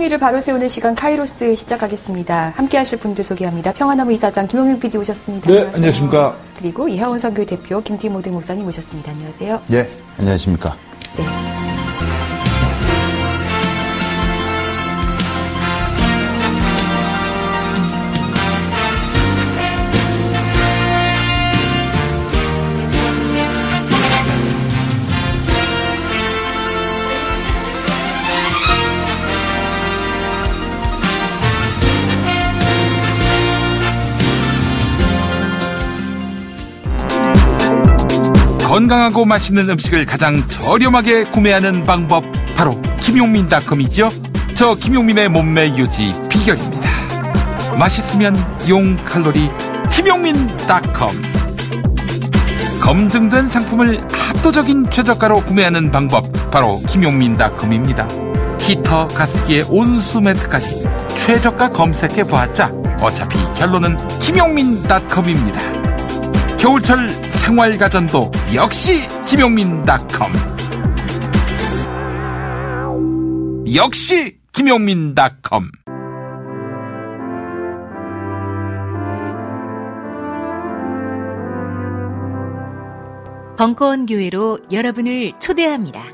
네, 공의를 바로 세우는 시간 카이로스 시작하겠습니다. 함께 하실 분들 소개합니다. 평화나무 이사장 김용민 PD 오셨습니다. 네, 안녕하십니까. 그리고 이하원 선교 대표 김티모드 목사님 오셨습니다. 안녕하세요. 네, 안녕하십니까. 네. 건강하고 맛있는 음식을 가장 저렴하게 구매하는 방법 바로 김용민닷컴이죠. 저 김용민의 몸매 유지 비결입니다. 맛있으면 용 칼로리 김용민닷컴 검증된 상품을 압도적인 최저가로 구매하는 방법 바로 김용민닷컴입니다. 히터 가습기에 온수 매트까지 최저가 검색해 보았자 어차피 결론은 김용민닷컴입니다. 겨울철 생활가전도 역시 김용민닷컴 역시 김용민닷컴 벙커원 교회로 여러분을 초대합니다.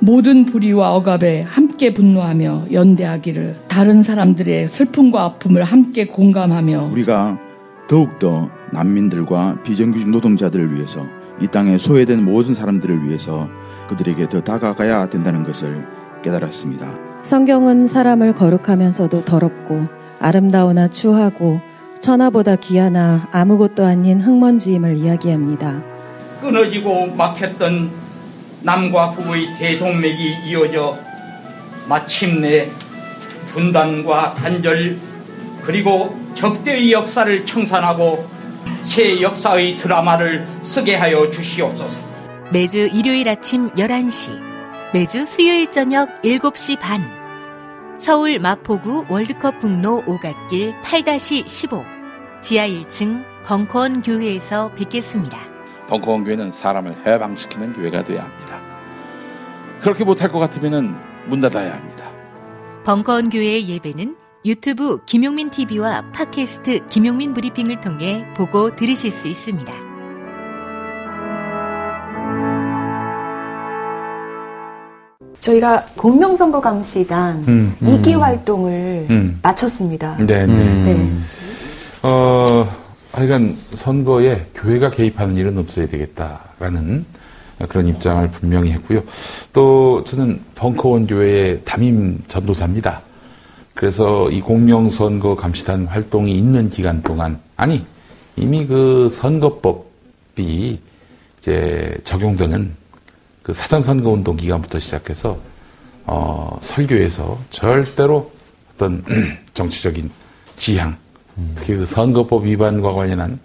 모든 불의와 억압에 함께 분노하며 연대하기를 다른 사람들의 슬픔과 아픔을 함께 공감하며 우리가 더욱더 난민들과 비정규직 노동자들을 위해서 이 땅에 소외된 모든 사람들을 위해서 그들에게 더 다가가야 된다는 것을 깨달았습니다. 성경은 사람을 거룩하면서도 더럽고 아름다우나 추하고 천하보다 귀하나 아무것도 아닌 흙먼지임을 이야기합니다. 끊어지고 막혔던 남과 북의 대동맥이 이어져 마침내 분단과 단절 그리고 적대의 역사를 청산하고 새 역사의 드라마를 쓰게 하여 주시옵소서. 매주 일요일 아침 11시, 매주 수요일 저녁 7시 반. 서울 마포구 월드컵 북로 오갓길 8-15 지하 1층 벙커원 교회에서 뵙겠습니다. 벙커원 교회는 사람을 해방시키는 교회가 되어야 합니다. 그렇게 못할 것 같으면 문 닫아야 합니다. 벙커원 교회의 예배는 유튜브 김용민 TV와 팟캐스트 김용민 브리핑을 통해 보고 들으실 수 있습니다. 저희가 공명선거 감시단 음, 음. 2기 활동을 음. 마쳤습니다. 네, 네. 네. 어, 하여간 선거에 교회가 개입하는 일은 없어야 되겠다라는 그런 입장을 분명히 했고요. 또 저는 벙커원 교회의 담임 전도사입니다. 그래서 이 공명선거 감시단 활동이 있는 기간 동안 아니 이미 그 선거법이 이제 적용되는 그 사전 선거 운동 기간부터 시작해서 어, 설교에서 절대로 어떤 정치적인 지향, 특히 그 선거법 위반과 관련한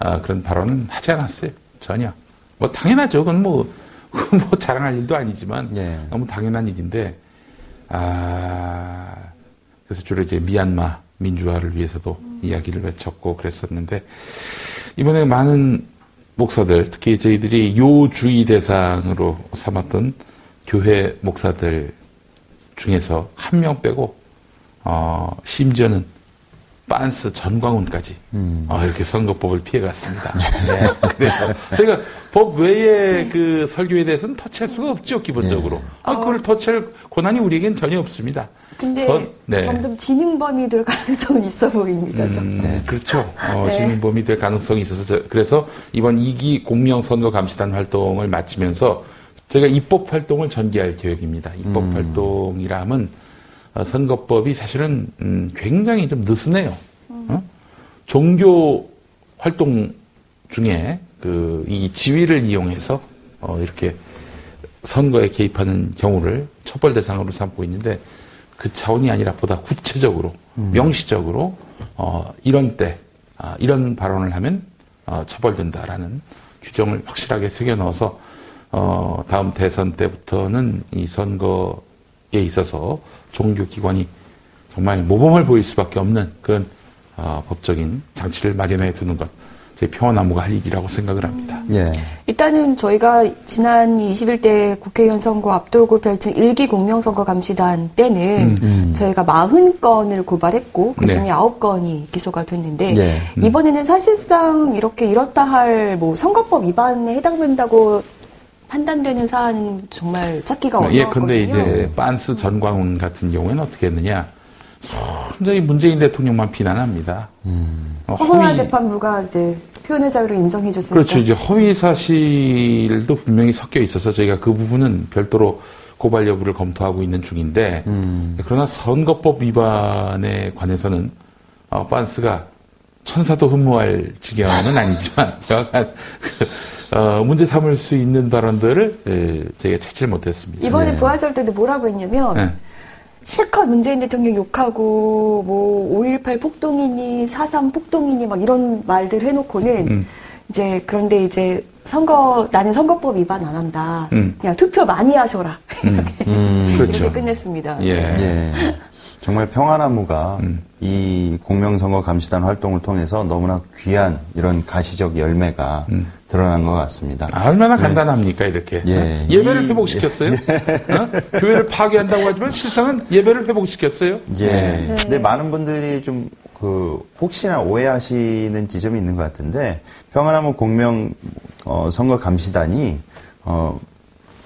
아, 그런 발언은 하지 않았어요. 전혀. 뭐 당연하죠. 그건 뭐, 뭐 자랑할 일도 아니지만 예. 너무 당연한 일인데 아 그래서 주로 이제 미얀마 민주화를 위해서도 음. 이야기를 외쳤고 그랬었는데 이번에 많은 목사들 특히 저희들이 요주의 대상으로 삼았던 교회 목사들 중에서 한 명 빼고 어 심지어는 빤스 전광훈까지 음. 어, 이렇게 선거법을 피해갔습니다. 네. 그래서 저희가 법 외에 그 설교에 대해서는 터치할 수가 없죠 기본적으로. 네. 아, 그걸 터치할 권한이 우리에겐 전혀 없습니다. 근데 선, 네. 점점 지능범이 될 가능성은 있어 보입니다. 음, 네. 그렇죠. 어, 네. 지능범이 될 가능성이 있어서 저, 그래서 이번 2기 공명선거감시단 활동을 마치면서 저희가 입법 활동을 전개할 계획입니다. 입법 음. 활동이라면 어, 선거법이 사실은 음, 굉장히 좀 느슨해요. 음. 어? 종교 활동 중에 그 이 지위를 이용해서 어, 이렇게 선거에 개입하는 경우를 처벌 대상으로 삼고 있는데 그 차원이 아니라 보다 구체적으로 음. 명시적으로 어, 이런 때 아, 이런 발언을 하면 어, 처벌된다라는 규정을 확실하게 새겨 넣어서 어, 다음 대선 때부터는 이 선거에 있어서 종교기관이 정말 모범을 보일 수밖에 없는 그런 어, 법적인 장치를 마련해 두는 것. 제 평화나무가 할 일이라고 생각을 합니다. 예. 일단은 저희가 지난 21대 국회의원 선거 앞두고 펼친 일기 공명선거 감시단 때는 음. 저희가 40건을 고발했고 그 중에 네. 9건이 기소가 됐는데 예. 음. 이번에는 사실상 이렇게 이렇다 할 뭐 선거법 위반에 해당된다고 판단되는 사안은 정말 찾기가 예, 어려웠거든요. 근데 이제 빤스 전광훈 같은 경우에는 어떻게 했느냐. 순전히 문재인 대통령만 비난합니다. 어, 허선한 허위- 재판부가 이제 표현의 자유를 인정해줬으니까. 그렇죠. 이제 허위 사실도 분명히 섞여 있어서 저희가 그 부분은 별도로 고발 여부를 검토하고 있는 중인데 음. 그러나 선거법 위반에 관해서는 어, 빤스가 천사도 흠모할 지경은 아니지만 어, 문제 삼을 수 있는 발언들을 에, 저희가 찾지 못했습니다. 이번에 네. 부활절 때도 뭐라고 했냐면 네. 실컷 문재인 대통령 욕하고 뭐 5.18 폭동이니 4.3 폭동이니 막 이런 말들 해놓고는 음. 이제 그런데 이제 선거 나는 선거법 위반 안 한다. 음. 그냥 투표 많이 하셔라. 음, 음. 그렇죠. 이렇게 끝냈습니다. 예. 예. 정말 평화나무가 음. 이 공명선거 감시단 활동을 통해서 너무나 귀한 이런 가시적 열매가 음. 드러난 것 같습니다. 아, 얼마나 간단합니까 이렇게 예. 어? 예배를 이- 회복시켰어요. 어? 교회를 파괴한다고 하지만 실상은 예배를 회복시켰어요. 예. 네. 근데 많은 분들이 좀 그 혹시나 오해하시는 지점이 있는 것 같은데 평화나무 공명 어, 선거 감시단이 어,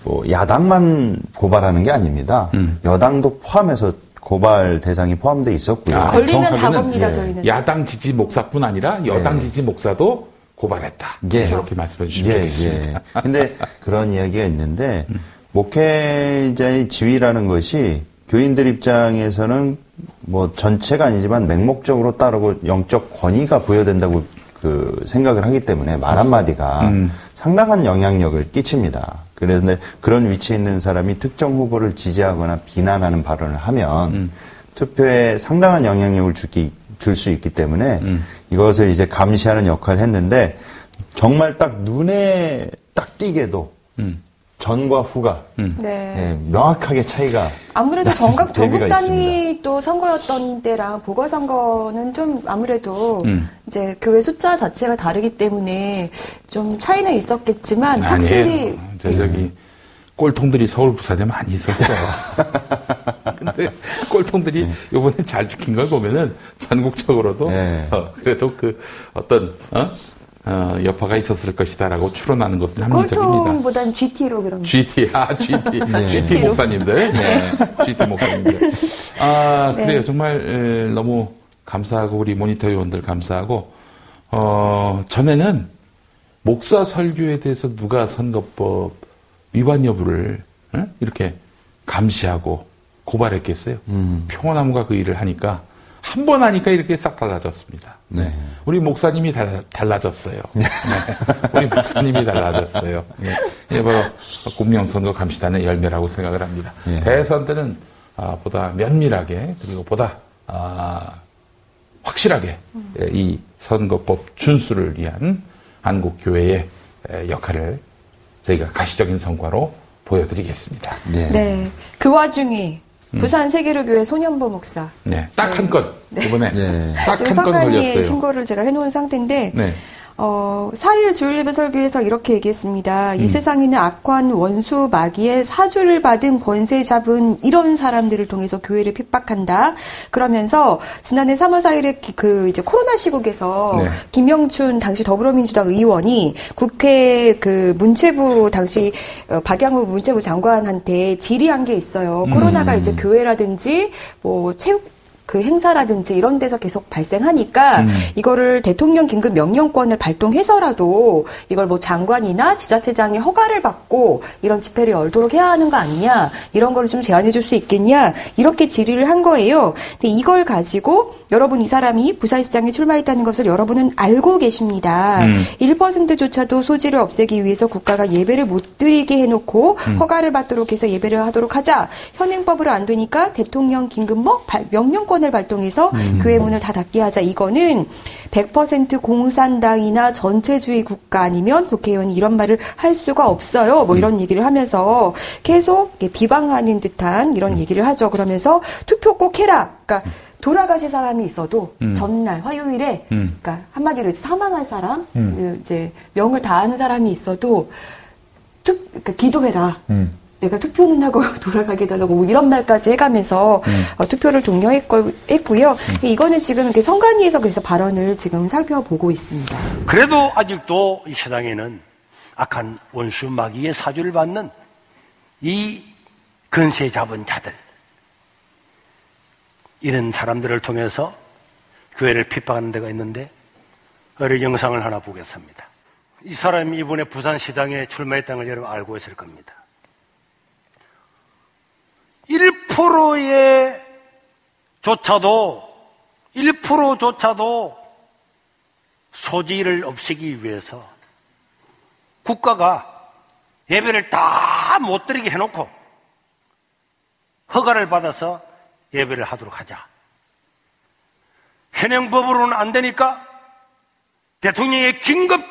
뭐 야당만 고발하는 게 아닙니다. 음. 여당도 포함해서 고발 대상이 포함돼 있었고요. 아, 걸리면 다 정확하게는 겁니다 예. 저희는. 야당 지지 목사뿐 아니라 여당 예. 지지 목사도 고발했다. 예. 이렇게 말씀해 주시면 되겠습니다. 예. 근데 그런 이야기가 있는데 음. 목회자의 지위라는 것이 교인들 입장에서는 뭐 전체가 아니지만 맹목적으로 따르고 영적 권위가 부여된다고 그 생각을 하기 때문에 말 한마디가 음. 상당한 영향력을 끼칩니다. 그런데 그런 위치에 있는 사람이 특정 후보를 지지하거나 비난하는 발언을 하면 음. 투표에 상당한 영향력을 줄 수 있기 때문에 음. 이것을 이제 감시하는 역할을 했는데 정말 딱 눈에 딱 띄게도 음. 전과 후가 음. 네. 예, 명확하게 차이가 아무래도 전국, 전국 단위 또 선거였던 때랑 보궐선거는 좀 아무래도 음. 이제 교회 숫자 자체가 다르기 때문에 좀 차이는 있었겠지만 확실히 아니에요. 저 저기 꼴통들이 서울 부산에 많이 있었어요. 근데 꼴통들이 이번에 잘 지킨 걸 보면은 전국적으로도 네. 어, 그래도 그 어떤 어? 어, 여파가 있었을 것이다라고 추론하는 것은 합리적입니다. 꼴통보단 GT로 그런 GT, 아, GT, 네. GT 목사님들, 네, GT 목사님들. 아, 네. 그래요. 정말 에, 너무 감사하고 우리 모니터 의원들 감사하고 어, 전에는 목사 설교에 대해서 누가 선거법 위반 여부를 에? 이렇게 감시하고 고발했겠어요. 음. 평화나무가 그 일을 하니까 한 번 하니까 이렇게 싹 달라졌습니다. 네. 우리 목사님이 달, 달라졌어요. 네. 우리 목사님이 달라졌어요. 네. 이게 바로 공명선거 감시단의 열매라고 생각을 합니다. 예. 대선 때는 아, 보다 면밀하게 그리고 보다 아, 확실하게 예, 이 선거법 준수를 위한 한국 교회의 에, 역할을 저희가 가시적인 성과로 보여드리겠습니다. 예. 네. 그 와중에 음. 부산 세계로교회 소년보 목사 네, 딱 한 건. 이번에 네. 딱 지금 한건 선관위에 걸렸어요. 신고를 제가 해놓은 상태인데 네. 어, 4일 주일 예배 설교에서 이렇게 얘기했습니다. 음. 이 세상에는 악한 원수 마귀의 사주를 받은 권세 잡은 이런 사람들을 통해서 교회를 핍박한다. 그러면서 지난해 3월 4일에 기- 그 이제 코로나 시국에서 네. 김영춘 당시 더불어민주당 의원이 국회 그 문체부 당시 어, 박양우 문체부 장관한테 질의한 게 있어요. 코로나가 이제 교회라든지 뭐 체육 그 행사라든지 이런 데서 계속 발생하니까 음. 이거를 대통령 긴급 명령권을 발동해서라도 이걸 뭐 장관이나 지자체장의 허가를 받고 이런 집회를 열도록 해야 하는 거 아니냐 이런 거를 좀 제안해 줄 수 있겠냐 이렇게 질의를 한 거예요. 근데 이걸 가지고 여러분 이 사람이 부산시장에 출마했다는 것을 여러분은 알고 계십니다. 음. 1%조차도 소지를 없애기 위해서 국가가 예배를 못 드리게 해놓고 허가를 받도록 해서 예배를 하도록 하자. 현행법으로 안 되니까 대통령 긴급뭐 발- 명령권 을 발동해서 교회 문을 다 닫게 하자. 이거는 100% 공산당이나 전체주의 국가 아니면 국회의원이 이런 말을 할 수가 없어요. 뭐 이런 얘기를 하면서 계속 비방하는 듯한 이런 얘기를 하죠. 그러면서 투표 꼭 해라. 그러니까 돌아가실 사람이 있어도 음. 전날 화요일에 음. 그러니까 한마디로 사망할 사람, 음. 그 이제 명을 다하는 사람이 있어도 투, 그러니까 기도해라. 음. 내가 투표는 하고 돌아가게 해달라고 뭐 이런 말까지 해가면서 음. 어, 투표를 독려했고요. 이거는 지금 이렇게 선관위에서 그래서 발언을 지금 살펴보고 있습니다. 그래도 아직도 이 세상에는 악한 원수 마귀의 사주를 받는 이 권세 잡은 자들 이런 사람들을 통해서 교회를 핍박하는 데가 있는데 어릴 영상을 하나 보겠습니다. 이 사람이 이번에 부산시장에 출마했다는 걸 여러분 알고 있을 겁니다. 1%의 조차도 1%조차도 소지를 없애기 위해서 국가가 예배를 다 못 드리게 해놓고 허가를 받아서 예배를 하도록 하자. 현행법으로는 안 되니까 대통령의 긴급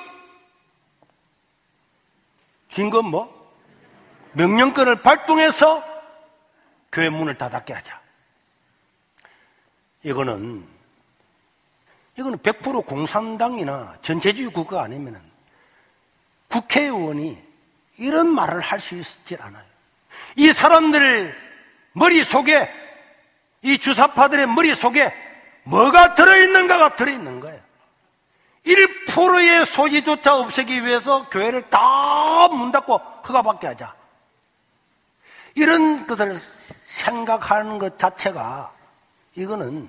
긴급 뭐 명령권을 발동해서 교회 문을 닫게 하자. 이거는 이거는 100% 공산당이나 전체주의 국가 아니면은 국회의원이 이런 말을 할 수 있지 않아요. 이 사람들 머릿속에 이 주사파들의 머릿속에 뭐가 들어있는가가 들어있는 거예요. 1%의 소지조차 없애기 위해서 교회를 다 문 닫고 허가받게 하자. 이런 것을 생각하는 것 자체가 이거는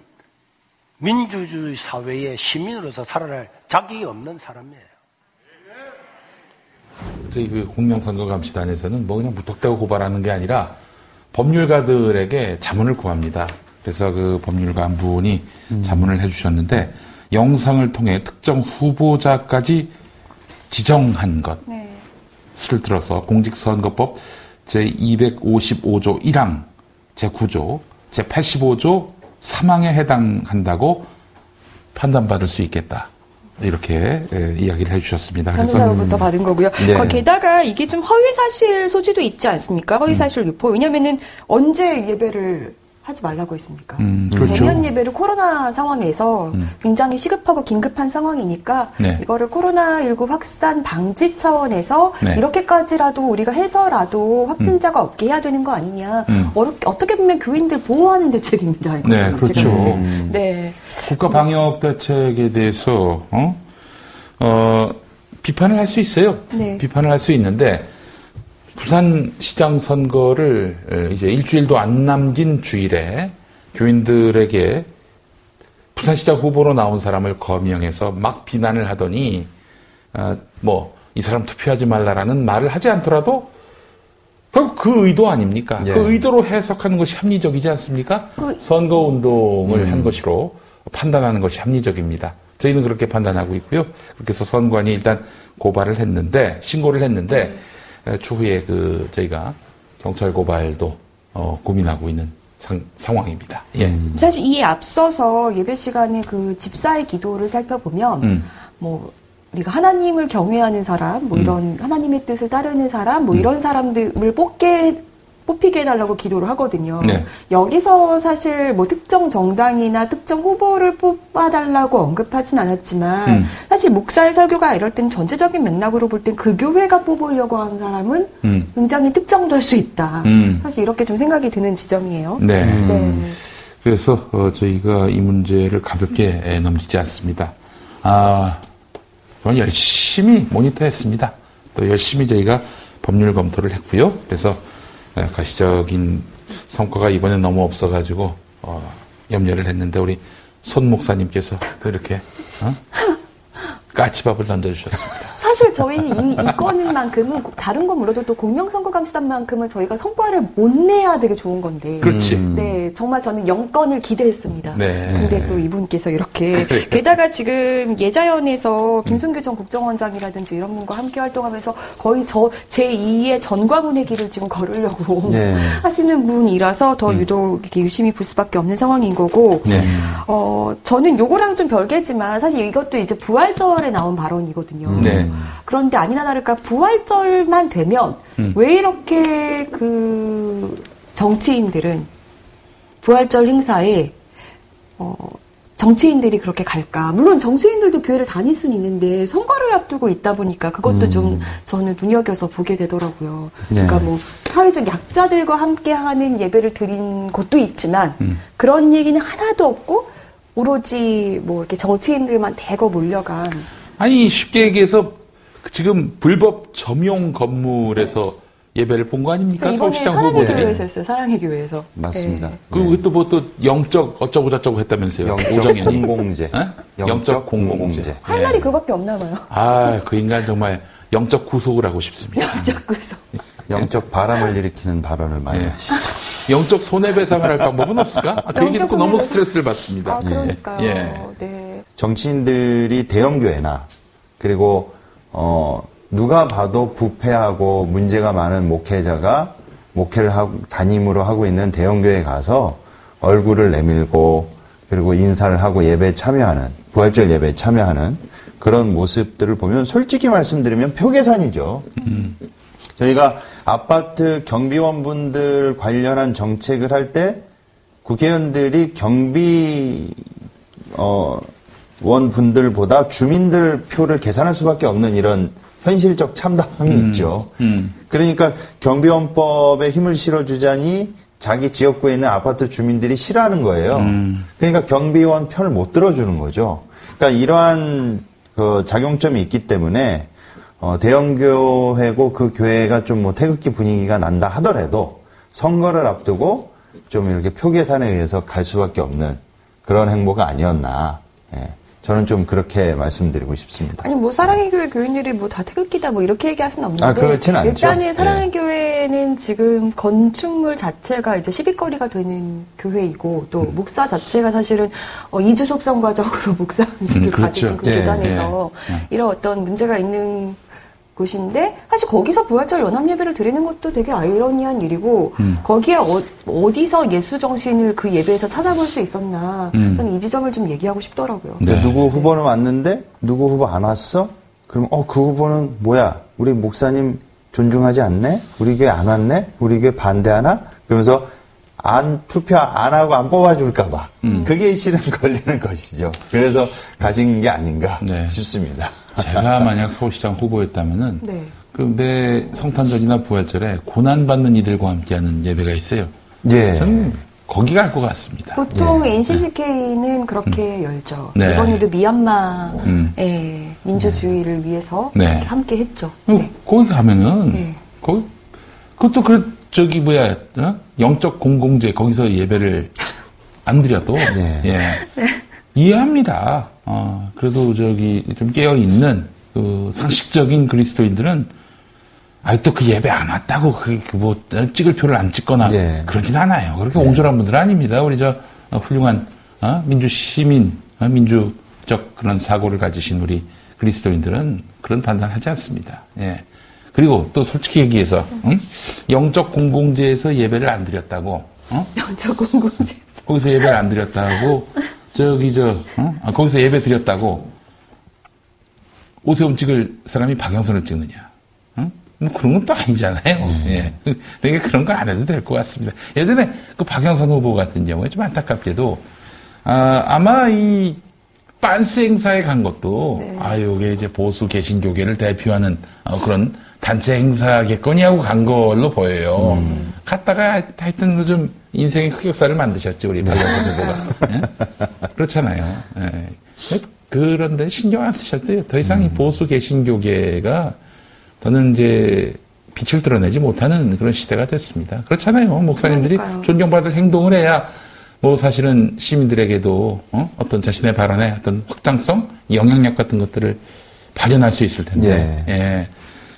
민주주의 사회의 시민으로서 살아갈 자격이 없는 사람이에요. 저희 그 공명선거감시단에서는 뭐 그냥 무턱대고 고발하는 게 아니라 법률가들에게 자문을 구합니다. 그래서 그 법률가 한 분이 자문을 해주셨는데 영상을 통해 특정 후보자까지 지정한 것을 네. 들어서 공직선거법 제255조 1항 제9조 제85조 3항에 해당한다고 판단받을 수 있겠다. 이렇게 예, 이야기를 해주셨습니다. 변호사로부터 받은 거고요. 네. 거- 게다가 이게 좀 허위 사실 소지도 있지 않습니까? 허위 사실 유포. 왜냐면은 언제 예배를 하지 말라고 했습니까? 음, 그렇죠. 대면 예배를 코로나 상황에서 음. 굉장히 시급하고 긴급한 상황이니까 네. 이거를 코로나19 확산 방지 차원에서 네. 이렇게까지라도 우리가 해서라도 확진자가 없게 해야 되는 거 아니냐. 음. 어렵, 어떻게 보면 교인들 보호하는 대책입니다. 네, 그렇죠. 음. 네. 국가 방역 대책에 대해서 어? 어, 비판을 할 수 있어요. 네. 비판을 할 수 있는데 부산 시장 선거를 에, 이제 일주일도 안 남긴 주일에 교인들에게 부산시장 후보로 나온 사람을 거명해서 막 비난을 하더니 뭐이 사람 투표하지 말라라는 말을 하지 않더라도 결국 그 의도 아닙니까? 예. 그 의도로 해석하는 것이 합리적이지 않습니까? 그- 선거 운동을 음. 한 것으로 판단하는 것이 합리적입니다. 저희는 그렇게 판단하고 있고요. 그렇게 해서 선관위 일단 고발을 했는데 신고를 했는데 에, 추후에 그 저희가 경찰 고발도 어, 고민하고 있는 상, 상황입니다. 예. 음. 사실 이에 앞서서 예배 시간에 그 집사의 기도를 살펴보면 음. 뭐 우리가 하나님을 경외하는 사람, 뭐 음. 이런 하나님의 뜻을 따르는 사람, 뭐 이런 사람들을 뽑게 뽑히게 해달라고 기도를 하거든요. 네. 여기서 사실 뭐 특정 정당이나 특정 후보를 뽑아달라고 언급하진 않았지만 음. 사실 목사의 설교가 이럴 땐 전체적인 맥락으로 볼 땐 그 교회가 뽑으려고 하는 사람은 음. 굉장히 특정될 수 있다. 음. 사실 이렇게 좀 생각이 드는 지점이에요. 네. 네. 그래서 어, 저희가 이 문제를 가볍게 에, 넘기지 않습니다. 아, 저는 열심히 모니터했습니다. 또 열심히 저희가 법률 검토를 했고요. 그래서 에, 가시적인 성과가 이번에 너무 없어가지고 어, 염려를 했는데 우리 손 목사님께서 또 이렇게 어? 까치밥을 던져주셨습니다. 사실 저희 이, 이 건만큼은 다른 건 몰라도 또 공명선거감시단만큼은 저희가 성과를 못 내야 되게 좋은 건데. 그렇지. 네, 정말 저는 영건을 기대했습니다. 네. 근데 또 이분께서 이렇게 게다가 지금 예자연에서 김순규 전 국정원장이라든지 이런 분과 함께 활동하면서 거의 저 제2의 전광훈의 길을 지금 걸으려고 네. 하시는 분이라서 더 유독 이렇게 유심히 볼 수밖에 없는 상황인 거고. 네. 어, 저는 요거랑 좀 별개지만 사실 이것도 이제 부활절에 나온 발언이거든요. 네. 그런데 아니나 다를까 부활절만 되면 음. 왜 이렇게 그 정치인들은 부활절 행사에 어, 정치인들이 그렇게 갈까? 물론 정치인들도 교회를 다닐 수는 있는데 선거를 앞두고 있다 보니까 그것도 음. 좀 저는 눈여겨서 보게 되더라고요. 네. 그러니까 뭐 사회적 약자들과 함께하는 예배를 드린 곳도 있지만 음. 그런 얘기는 하나도 없고 오로지 뭐 이렇게 정치인들만 대거 몰려간 아니 쉽게 얘기해서 지금 불법 점용 건물에서 예배를 본 거 아닙니까? 그러니까 이번에 서울시장 사랑의 후보들이. 교회에서 했어요. 사랑의 교회에서. 맞습니다. 네. 그리고 또 뭐 또 영적 어쩌고 저쩌고 했다면서요. 영적 오정현이. 공공재. 어? 영적 공공재. 할 예. 말이 그밖에 없나 봐요. 아, 그 인간 정말 영적 구속을 하고 싶습니다. 영적 구속. 영적 바람을 일으키는 발언을 많이 예. 하시죠. 영적 손해배상을 할 방법은 없을까? 아, 그 얘기 영적 듣고 너무. 스트레스를 받습니다. 아, 그러니까요. 예. 네. 정치인들이 대형 교회나 그리고 어 누가 봐도 부패하고 문제가 많은 목회자가 목회를 하고 담임으로 하고 있는 대형 교회에 가서 얼굴을 내밀고 그리고 인사를 하고 예배에 참여하는 부활절 예배에 참여하는 그런 모습들을 보면 솔직히 말씀드리면 표계산이죠. 저희가 아파트 경비원분들 관련한 정책을 할 때 국회의원들이 경비 어, 원 분들보다 주민들 표를 계산할 수밖에 없는 이런 현실적 참담함이 있죠. 음. 그러니까 경비원법에 힘을 실어주자니 자기 지역구에 있는 아파트 주민들이 싫어하는 거예요. 음. 그러니까 경비원 편을 못 들어주는 거죠. 그러니까 이러한 그 작용점이 있기 때문에 어, 대형 교회고 그 교회가 좀 뭐 태극기 분위기가 난다 하더라도 선거를 앞두고 좀 이렇게 표계산에 의해서 갈 수밖에 없는 그런 행보가 아니었나. 예. 저는 좀 그렇게 말씀드리고 싶습니다. 아니 뭐 사랑의 교회 교인들이 뭐 다 태극기다 뭐 이렇게 얘기할 수는 없는데 아, 그렇진 않죠. 일단은 사랑의 예. 교회는 지금 건축물 자체가 이제 시비거리가 되는 교회이고 또 음. 목사 자체가 사실은 어, 이주 속성과적으로 목사 은식을 음, 그렇죠. 받은 그 예, 교단에서 예. 이런 어떤 문제가 있는 곳인데 사실 거기서 부활절 연합 예배를 드리는 것도 되게 아이러니한 일이고 음. 거기에 어, 디서 예수 정신을 그 예배에서 찾아볼 수 있었나 음. 저는 이 지점을 좀 얘기하고 싶더라고요. 근데 네. 누구 후보는 왔는데 누구 후보 안 왔어? 그러면 어그 후보는 뭐야? 우리 목사님 존중하지 않네? 우리 교회 안 왔네? 우리 교회 반대하나? 그러면서 안 투표 안 하고 안 뽑아줄까 봐. 음. 그게 실은 걸리는 것이죠. 그래서 가진 게 아닌가 네. 싶습니다. 제가 만약 서울시장 후보였다면은 네. 그매 성탄절이나 부활절에 고난받는 이들과 함께하는 예배가 있어요. 예. 저는 거기 갈 것 같습니다. 보통 NCCK는 그렇게 열죠. 네. 이번에도 미얀마의 음. 민주주의를 위해서 네. 함께 했죠. 어, 네. 거기 가면은 네. 거기 그것도 그 저기 뭐야 어? 영적 공공재 거기서 예배를 안 드려도 네. 예. 이해합니다. 어, 그래도 저기 좀 깨어 있는 그 상식적인 그리스도인들은 아직도 그 예배 안 왔다고 그뭐 찍을 표를 안 찍거나 네. 그러진 않아요. 그렇게 옹졸한 분들 은 아닙니다. 우리 저 어, 훌륭한 어, 민주 시민, 어, 민주적 그런 사고를 가지신 우리 그리스도인들은 그런 판단하지 않습니다. 예. 그리고 또 솔직히 얘기해서 응? 영적 공공재에서 예배를 안 드렸다고 어? 영적 공공재. 거기서 예배를 안 드렸다고 저기 저 어? 아, 거기서 예배 드렸다고 오세훈 찍을 사람이 박영선을 찍느냐? 응? 뭐 그런 건 또 아니잖아요. 예. 그러니까 그런 거 안 해도 될 것 같습니다. 예전에 그 박영선 후보 같은 경우에 좀 안타깝게도 아, 아마 이 빤스 행사에 간 것도 네. 아 요게 이제 보수 개신교계를 대표하는 어, 그런 단체 행사겠거니 하고 간 걸로 보여요. 갔다가 하여튼 그좀 인생의 흑역사를 만드셨죠 우리 박영선 후보가. 예? 그렇잖아요. 예. 그런데 신경 안 쓰셨대요. 더 이상 이 보수 개신교계가 더는 이제 빛을 드러내지 못하는 그런 시대가 됐습니다. 그렇잖아요. 목사님들이 그러니까요. 존경받을 행동을 해야 뭐 사실은 시민들에게도 어? 떤 자신의 발언의 어떤 확장성, 영향력 같은 것들을 발현할 수 있을 텐데. 예.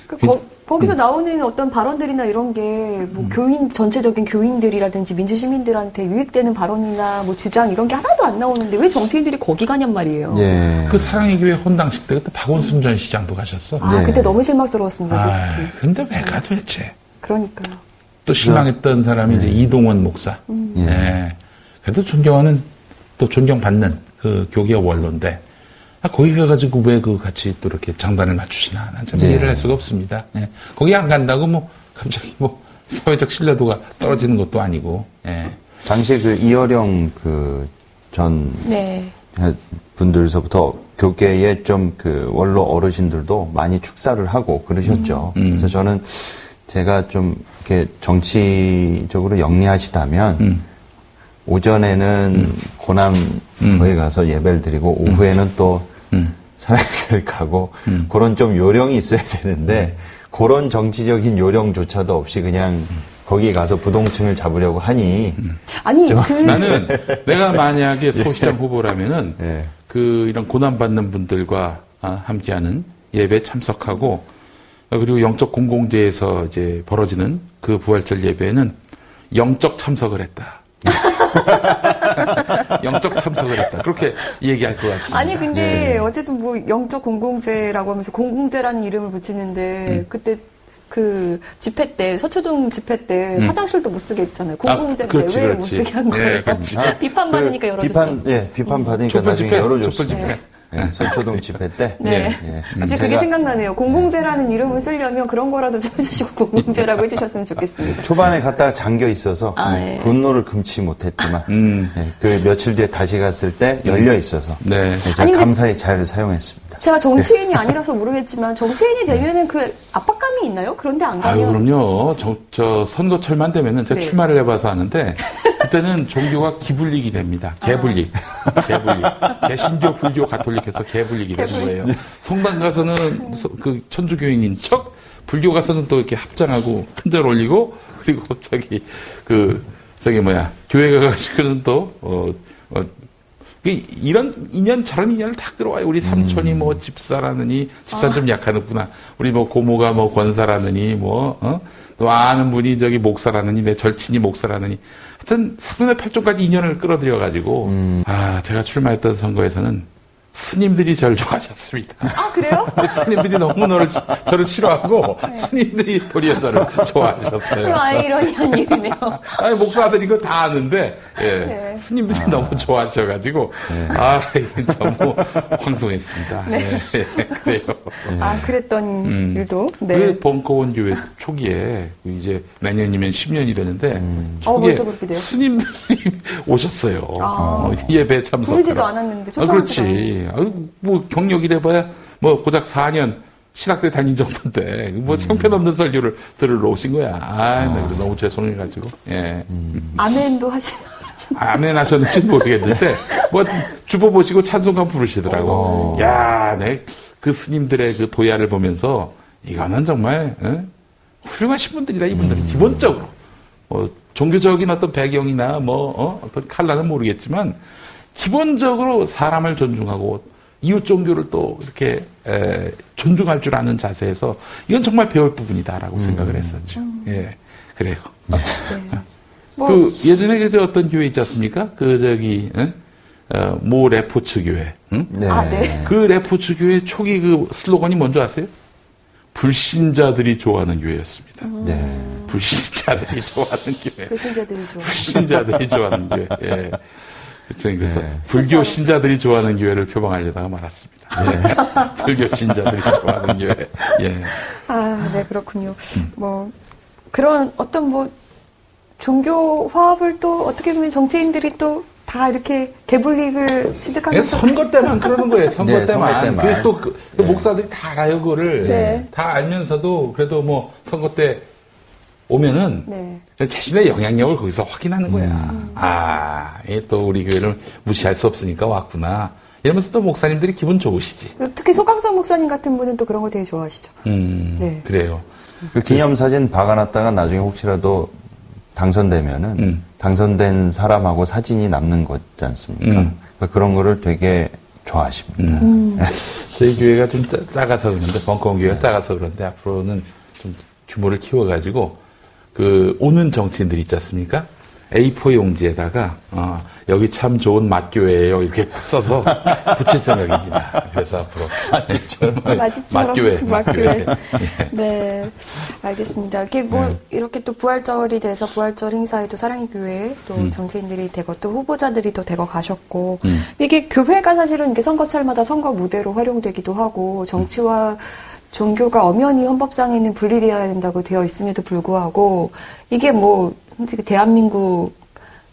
그 그- 거, 거기서 나오는 어떤 발언들이나 이런 게 음. 뭐 교인 전체적인 교인들이라든지 민주 시민들한테 유익되는 발언이나 뭐 주장 이런 게 하나도 안 나오는데 왜 정치인들이 거기 가냔 말이에요. 예. 그 사랑의 교회 혼당식 때 그때 박원순 전 시장도 가셨어. 아 네. 그때 너무 실망스러웠습니다, 아, 솔직히. 근데 왜 가 도대체? 그러니까요. 또 실망했던 사람이 이제 이동원 목사. 음. 예. 예. 그래도 존경하는 또 존경받는 그 교계 원로인데 아, 거기 가가지고 왜 그 같이 또 이렇게 장단을 맞추시나 난참 네. 이해를 할 수가 없습니다. 예. 거기 안 간다고 뭐 갑자기 뭐 사회적 신뢰도가 떨어지는 것도 아니고 예. 당시에 그 이어령 그전 네. 분들서부터 교계의 좀그 원로 어르신들도 많이 축사를 하고 그러셨죠. 음. 그래서 저는 제가 좀 이렇게 정치적으로 영리하시다면 음. 오전에는 고남거에 가서 예배를 드리고 오후에는 또 음. 사랑교회 가고 그런 좀 요령이 있어야 되는데 그런 정치적인 요령조차도 없이 그냥 거기 가서 부동층을 잡으려고 하니 아니 좀- 그 나는 내가 만약에 소시장 후보라면은 예. 그 이런 고난받는 분들과 아, 함께하는 예배 참석하고 어, 그리고 영적 공공재에서 이제 벌어지는 그 부활절 예배는 영적 참석을 했다. 영적 참석을 했다. 그렇게 얘기할 것 같습니다. 아니 근데 예. 어쨌든 뭐 영적 공공재라고 하면서 공공재라는 이름을 붙이는데 음. 그때 그 집회 때 서초동 집회 때 음. 화장실도 못 쓰게 했잖아요. 아, 공공재인데 그렇지, 왜못 그렇지. 쓰게 한 거예요? 예, 그렇지. 아, 비판 받으니까 열어줬죠. 비판, 예, 비판 받으니까 촛불 나중에 집회, 열어줬습니다. 예, 서초동 집회 때. 네. 예. 갑자기 그게 제가 생각나네요. 공공재라는 이름을 쓰려면 그런 거라도 좀 해주시고 공공재라고 해주셨으면 좋겠습니다. 초반에 갔다가 잠겨 있어서 아, 예, 예. 분노를 금치 못했지만 음. 예, 그 며칠 뒤에 다시 갔을 때 열려 있어서 네. 예, 제가 감사히 잘 사용했습니다. 제가 정치인이 아니라서 모르겠지만 정치인이 되면은 그 압박감이 있나요? 그런데 안 아유, 가면 그럼요. 저, 저 선거철만 되면은 제가 네. 출마를 해봐서 아는데 그때는 종교가 기불릭이 됩니다. 개불릭. 개불릭. 개신교, 불교, 가톨릭 해서 개불릭이 되는 거예요. 성당 가서는 서- 그 천주교인인 척, 불교 가서는 또 이렇게 합장하고 큰절 올리고 그리고 저기 그 저기 뭐야 교회 가가지고는 또 어, 어, 그 이런 인연 저런 인연을 다 끌어와요. 우리 삼촌이 뭐 집사라느니 집사 좀 약하는구나. 우리 뭐 고모가 뭐 권사라느니 뭐 어? 또 아는 분이 저기 목사라느니 내 절친이 목사라느니 하여튼 사돈의 팔종까지 인연을 끌어들여 가지고 아 제가 출마했던 선거에서는 스님들이 저를 좋아하셨습니다. 아 그래요? 스님들이 너무 너를 치- 저를 싫어하고 스님들이 도리어 저를 좋아하셨어요. 좀 아이러니한 일이네요. 아니 목사들 이거 다 아는데 예. 네. 스님들이 너무 좋아하셔가지고 아 이게 너무 황송했습니다. 네. 예, 그래요. 아 그랬던 음. 일도. 네. 그 벙커원 교회 초기에 이제 내년이면 10년이 되는데 어, 초기에 벌써 그렇게 돼요? 스님들이 오셨어요. 아. 어, 예배 참석하러. 부르지도 않았는데 아, 초청하지 아유, 뭐 경력이 돼봐야 뭐 고작 4년 신학대 다닌 정도인데 뭐 형편없는 설교를 들으러 오신 거야. 아, 나 그래서 너무 죄송해가지고. 예. 아멘도 하시. 아멘 하셨는지 모르겠는데 뭐 주보 보시고 찬송가 부르시더라고. 야, 내그 스님들의 그 도야를 보면서 이거는 정말 어? 훌륭하신 분들이다 이분들은 기본적으로 뭐 종교적인 어떤 배경이나 뭐 어? 어떤 칼라는 모르겠지만 기본적으로 사람을 존중하고 이웃 종교를 또 이렇게 에, 존중할 줄 아는 자세에서 이건 정말 배울 부분이다라고 생각을 했었죠. 예, 그래요. 뭐그 예전에 그저 어떤 교회 있지 않습니까? 그 저기 응? 어, 모 레포츠 교회. 응? 네. 아, 네. 그 레포츠 교회 초기 그 슬로건이 뭔지 아세요? 불신자들이 좋아하는 교회였습니다. 네. 불신자들이 좋아하는 교회. 배신자들이 좋아. 불신자들이 좋아하는 교회. 예. 그쵸, 그래서 네. 불교 신자들이 좋아하는 교회를 표방하려다가 말았습니다. 예. 불교 신자들이 좋아하는 교회. 예. 아, 네, 그렇군요. 뭐, 그런 어떤 뭐, 종교 화합을 또 어떻게 보면 정치인들이 또 다 이렇게 개불릭을 그냥 취득하면서. 선거 때만 그러는 거예요. 선거 네, 때만. 때만. 그게 또 그, 그 목사들이 다 알아요, 그거를. 네. 다 알면서도 그래도 뭐 선거 때 오면은 네. 자신의 영향력을 거기서 확인하는 거야. 아, 이또 우리 교회를 무시할 수 없으니까 왔구나. 이러면서 또 목사님들이 기분 좋으시지. 특히 소강성 목사님 같은 분은 또 그런 거 되게 좋아하시죠. 음, 네. 그래요. 그 기념사진 박아놨다가 나중에 혹시라도 당선되면은 음. 당선된 사람하고 사진이 남는 거지 않습니까? 음. 그런 거를 되게 좋아하십니다. 음. 저희 교회가 좀 짜- 작아서 그런데, 벙커원 교회가 작아서 그런데 앞으로는 좀 규모를 키워가지고, 그, 오는 정치인들 있지 않습니까? A4 용지에다가, 어, 여기 참 좋은 맛교회예요 이렇게 써서 붙일 생각입니다. 그래서 앞으로. 맛집처럼. 맛집처럼. 맛교회. 맛교회. 예. 네, 알겠습니다. 이렇게 뭐 네. 이렇게 또 부활절이 돼서 부활절 행사에 또 사랑의 교회 또 음. 정치인들이 되고 또 후보자들이 또 되고 가셨고 음. 이게 교회가 사실은 이게 선거철마다 선거 무대로 활용되기도 하고 정치와 종교가 엄연히 헌법상에는 분리되어야 된다고 되어 있음에도 불구하고 이게 뭐 솔직히 대한민국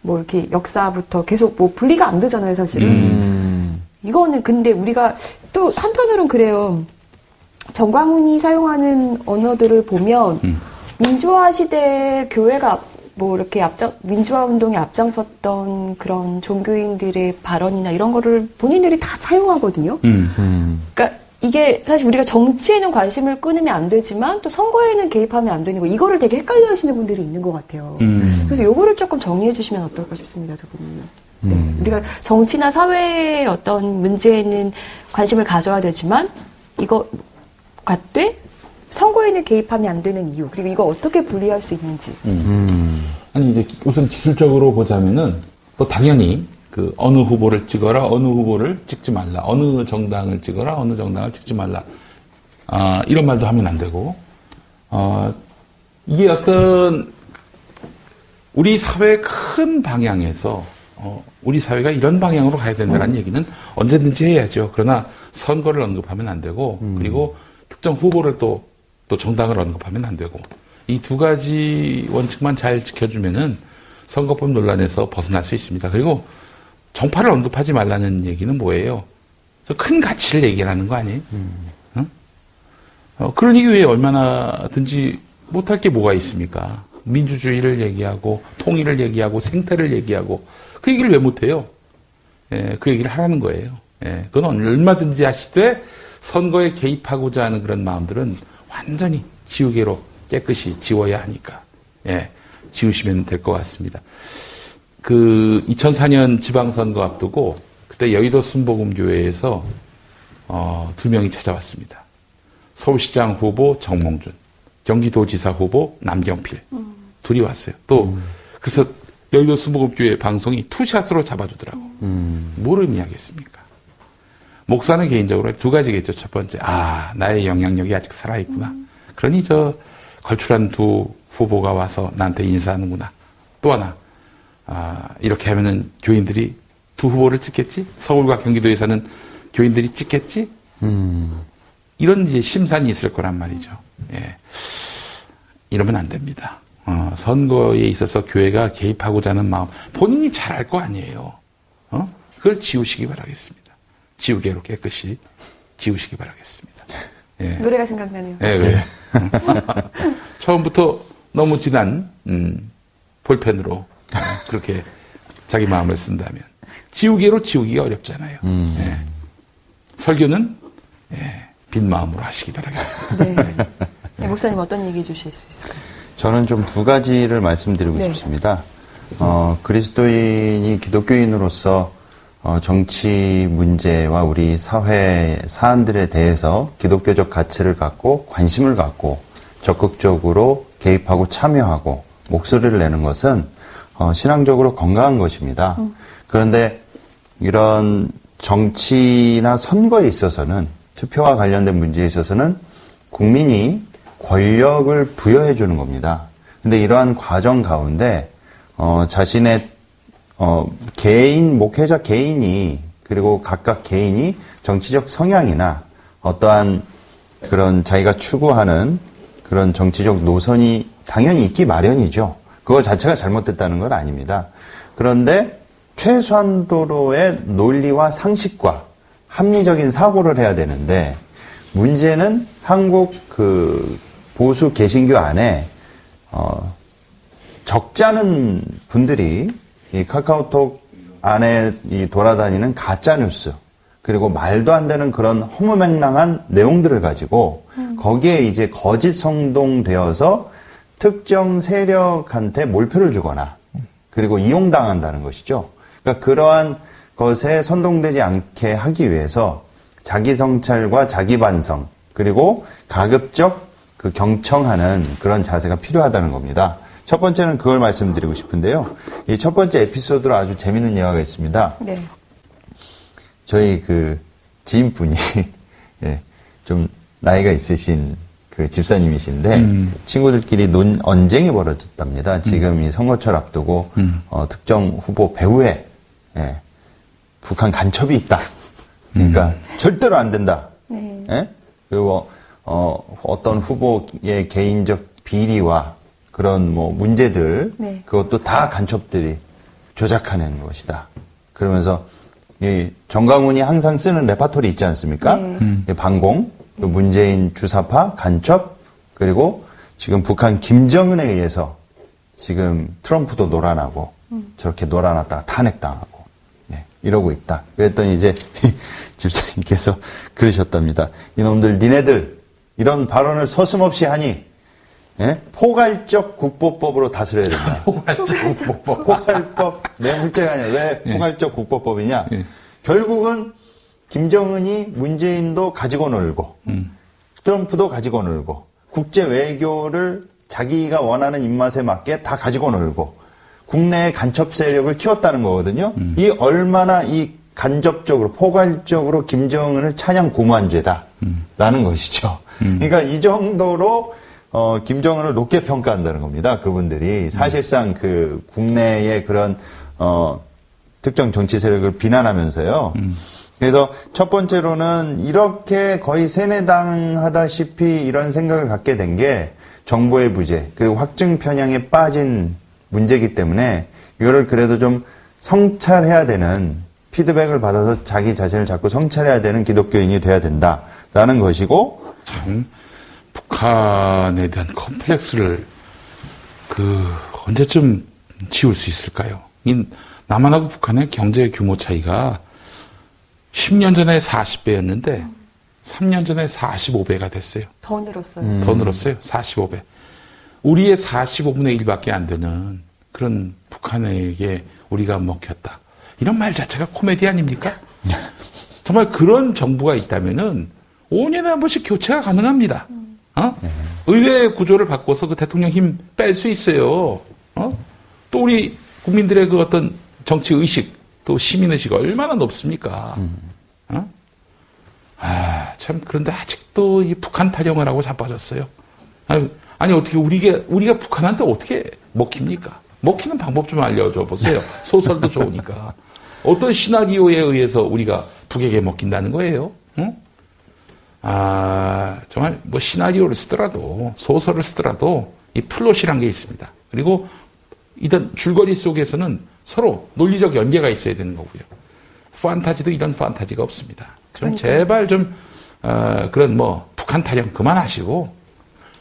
뭐 이렇게 역사부터 계속 뭐 분리가 안 되잖아요, 사실은. 음. 이거는 근데 우리가 또 한편으로는 그래요. 정광훈이 사용하는 언어들을 보면 민주화 시대 교회가 앞- 뭐 이렇게 앞장 민주화 운동에 앞장섰던 그런 종교인들의 발언이나 이런 거를 본인들이 다 사용하거든요. 음. 그러니까 이게 사실 우리가 정치에는 관심을 끊으면 안 되지만 또 선거에는 개입하면 안 되는 거 이거를 되게 헷갈려 하시는 분들이 있는 것 같아요. 음. 그래서 요거를 조금 정리해 주시면 어떨까 싶습니다, 두 분은. 음. 우리가 정치나 사회의 어떤 문제에는 관심을 가져야 되지만 이거 같되 선거에는 개입하면 안 되는 이유 그리고 이거 어떻게 분리할 수 있는지. 음. 아니 이제 우선 기술적으로 보자면은 뭐 당연히 그 어느 후보를 찍어라 어느 후보를 찍지 말라 어느 정당을 찍어라 어느 정당을 찍지 말라. 아 이런 말도 하면 안 되고. 어 이게 어떤 우리 사회의 큰 방향에서 어, 우리 사회가 이런 방향으로 가야 된다는 얘기는 언제든지 해야죠. 그러나 선거를 언급하면 안 되고 그리고 특정 후보를 또, 또 정당을 언급하면 안 되고. 이 두 가지 원칙만 잘 지켜주면은 선거법 논란에서 벗어날 수 있습니다. 그리고 정파를 언급하지 말라는 얘기는 뭐예요? 저큰 가치를 얘기하는 거 아니에요? 응? 어, 그러니 왜 얼마나든지 못할 게 뭐가 있습니까? 민주주의를 얘기하고 통일을 얘기하고 생태를 얘기하고 그 얘기를 왜 못해요? 예, 그 얘기를 하라는 거예요. 예, 그건 얼마든지 하시되 선거에 개입하고자 하는 그런 마음들은 완전히 지우개로 깨끗이 지워야 하니까 예, 지우시면 될 것 같습니다. 그 2004년 지방선거 앞두고 그때 여의도 순복음교회에서 어, 두 명이 찾아왔습니다. 서울시장 후보 정몽준, 경기도지사 후보 남경필 둘이 왔어요. 또 그래서 여의도 순복음교회 방송이 투샷으로 잡아주더라고. 뭘 의미하겠습니까? 목사는 개인적으로 두 가지겠죠. 첫 번째, 아 나의 영향력이 아직 살아 있구나. 그러니 저 걸출한 두 후보가 와서 나한테 인사하는구나. 또 하나, 아 이렇게 하면은 교인들이 두 후보를 찍겠지? 서울과 경기도에서는 교인들이 찍겠지? 이런 이제 심산이 있을 거란 말이죠. 예. 이러면 안 됩니다. 어, 선거에 있어서 교회가 개입하고자 하는 마음, 본인이 잘 알 거 아니에요. 어? 그걸 지우시기 바라겠습니다. 지우개로 깨끗이 지우시기 바라겠습니다. 예. 노래가 생각나네요. 예, 그래요. 처음부터 너무 진한, 음, 볼펜으로 어, 그렇게 자기 마음을 쓴다면 지우개로 지우기가 어렵잖아요. 예. 설교는 예, 빈 마음으로 하시기 바라겠습니다. 네. 네, 목사님 어떤 얘기 주실 수 있을까요? 저는 좀 두 가지를 말씀드리고 네. 싶습니다. 어, 그리스도인이 기독교인으로서 어, 정치 문제와 우리 사회 사안들에 대해서 기독교적 가치를 갖고 관심을 갖고 적극적으로 개입하고 참여하고 목소리를 내는 것은 어, 신앙적으로 건강한 것입니다. 그런데 이런 정치나 선거에 있어서는 투표와 관련된 문제에 있어서는 국민이 권력을 부여해 주는 겁니다. 근데 이러한 과정 가운데 어, 자신의 어, 개인 목회자 개인이 그리고 각각 개인이 정치적 성향이나 어떠한 그런 자기가 추구하는 그런 정치적 노선이 당연히 있기 마련이죠. 그거 자체가 잘못됐다는 건 아닙니다. 그런데 최소한도로의 논리와 상식과 합리적인 사고를 해야 되는데 문제는 한국 그 보수 개신교 안에 어, 적지 않은 분들이 이 카카오톡 안에 이 돌아다니는 가짜 뉴스 그리고 말도 안 되는 그런 허무맹랑한 내용들을 가지고 거기에 이제 거짓 성동되어서 특정 세력한테 몰표를 주거나 그리고 이용당한다는 것이죠. 그러니까 그러한 것에 선동되지 않게 하기 위해서 자기 성찰과 자기 반성 그리고 가급적 그 경청하는 그런 자세가 필요하다는 겁니다. 첫 번째는 그걸 말씀드리고 싶은데요. 이 첫 번째 에피소드로 아주 재밌는 예화가 있습니다. 네. 저희 그 지인분이 예, 좀 나이가 있으신 그 집사님이신데 음. 친구들끼리 논 언쟁이 벌어졌답니다. 지금 이 선거철 앞두고 음. 어, 특정 후보 배후에 예, 북한 간첩이 있다. 그러니까 절대로 안 된다. 네. 예? 그리고 어, 어떤 후보의 개인적 비리와 그런 뭐 문제들 네. 그것도 다 간첩들이 조작하는 것이다. 그러면서 이 정강훈이 항상 쓰는 레파토리 있지 않습니까? 네. 음. 이 반공, 또 문재인 주사파 간첩, 그리고 지금 북한 김정은에 의해서 지금 트럼프도 놀아나고 저렇게 놀아났다가 탄핵당하고 네, 이러고 있다. 그랬더니 이제 집사님께서 그러셨답니다. 이놈들 니네들 이런 발언을 서슴없이 하니 예? 포괄적 국보법으로 다스려야 된다. 포괄적 국보법. 포괄법 내 문제가 아니라 왜 포괄적 국보법이냐? 결국은 김정은이 문재인도 가지고 놀고 트럼프도 가지고 놀고 국제 외교를 자기가 원하는 입맛에 맞게 다 가지고 놀고 국내의 간첩 세력을 키웠다는 거거든요. 이 얼마나 이 간접적으로 포괄적으로 김정은을 찬양 고무한 죄다라는 것이죠. 그러니까 이 정도로 어, 김정은을 높게 평가한다는 겁니다. 그분들이 사실상 그 국내의 그런 어, 특정 정치 세력을 비난하면서요. 그래서 첫 번째로는 이렇게 거의 세뇌당 하다시피 이런 생각을 갖게 된 게 정보의 부재 그리고 확증 편향에 빠진 문제이기 때문에 이거를 그래도 좀 성찰해야 되는 피드백을 받아서 자기 자신을 자꾸 성찰해야 되는 기독교인이 돼야 된다라는 것이고 참 북한에 대한 컴플렉스를 그 언제쯤 지울 수 있을까요? 이 남한하고 북한의 경제 규모 차이가 10년 전에 40배였는데 3년 전에 45배가 됐어요. 더 늘었어요. 음. 더 늘었어요. 45배. 우리의 45분의 1밖에 안 되는 그런 북한에게 우리가 먹혔다. 이런 말 자체가 코미디 아닙니까? 정말 그런 정부가 있다면은 5년에 한 번씩 교체가 가능합니다. 어? 의회 구조를 바꿔서 그 대통령 힘 뺄 수 있어요. 어? 또 우리 국민들의 그 어떤 정치 의식, 또 시민 의식 얼마나 높습니까? 어? 아, 참, 그런데 아직도 이 북한 타령을 하고 자빠졌어요. 아니, 아니, 어떻게, 우리가, 우리가 북한한테 어떻게 먹힙니까? 먹히는 방법 좀 알려줘 보세요. 소설도 좋으니까. 어떤 시나리오에 의해서 우리가 북에게 먹힌다는 거예요? 응? 아, 정말 뭐 시나리오를 쓰더라도, 소설을 쓰더라도 이 플롯이란 게 있습니다. 그리고 이런 줄거리 속에서는 서로 논리적 연계가 있어야 되는 거고요. 판타지도 이런 판타지가 없습니다. 좀 그러니까요. 제발 좀 어, 그런 뭐 북한 타령 그만하시고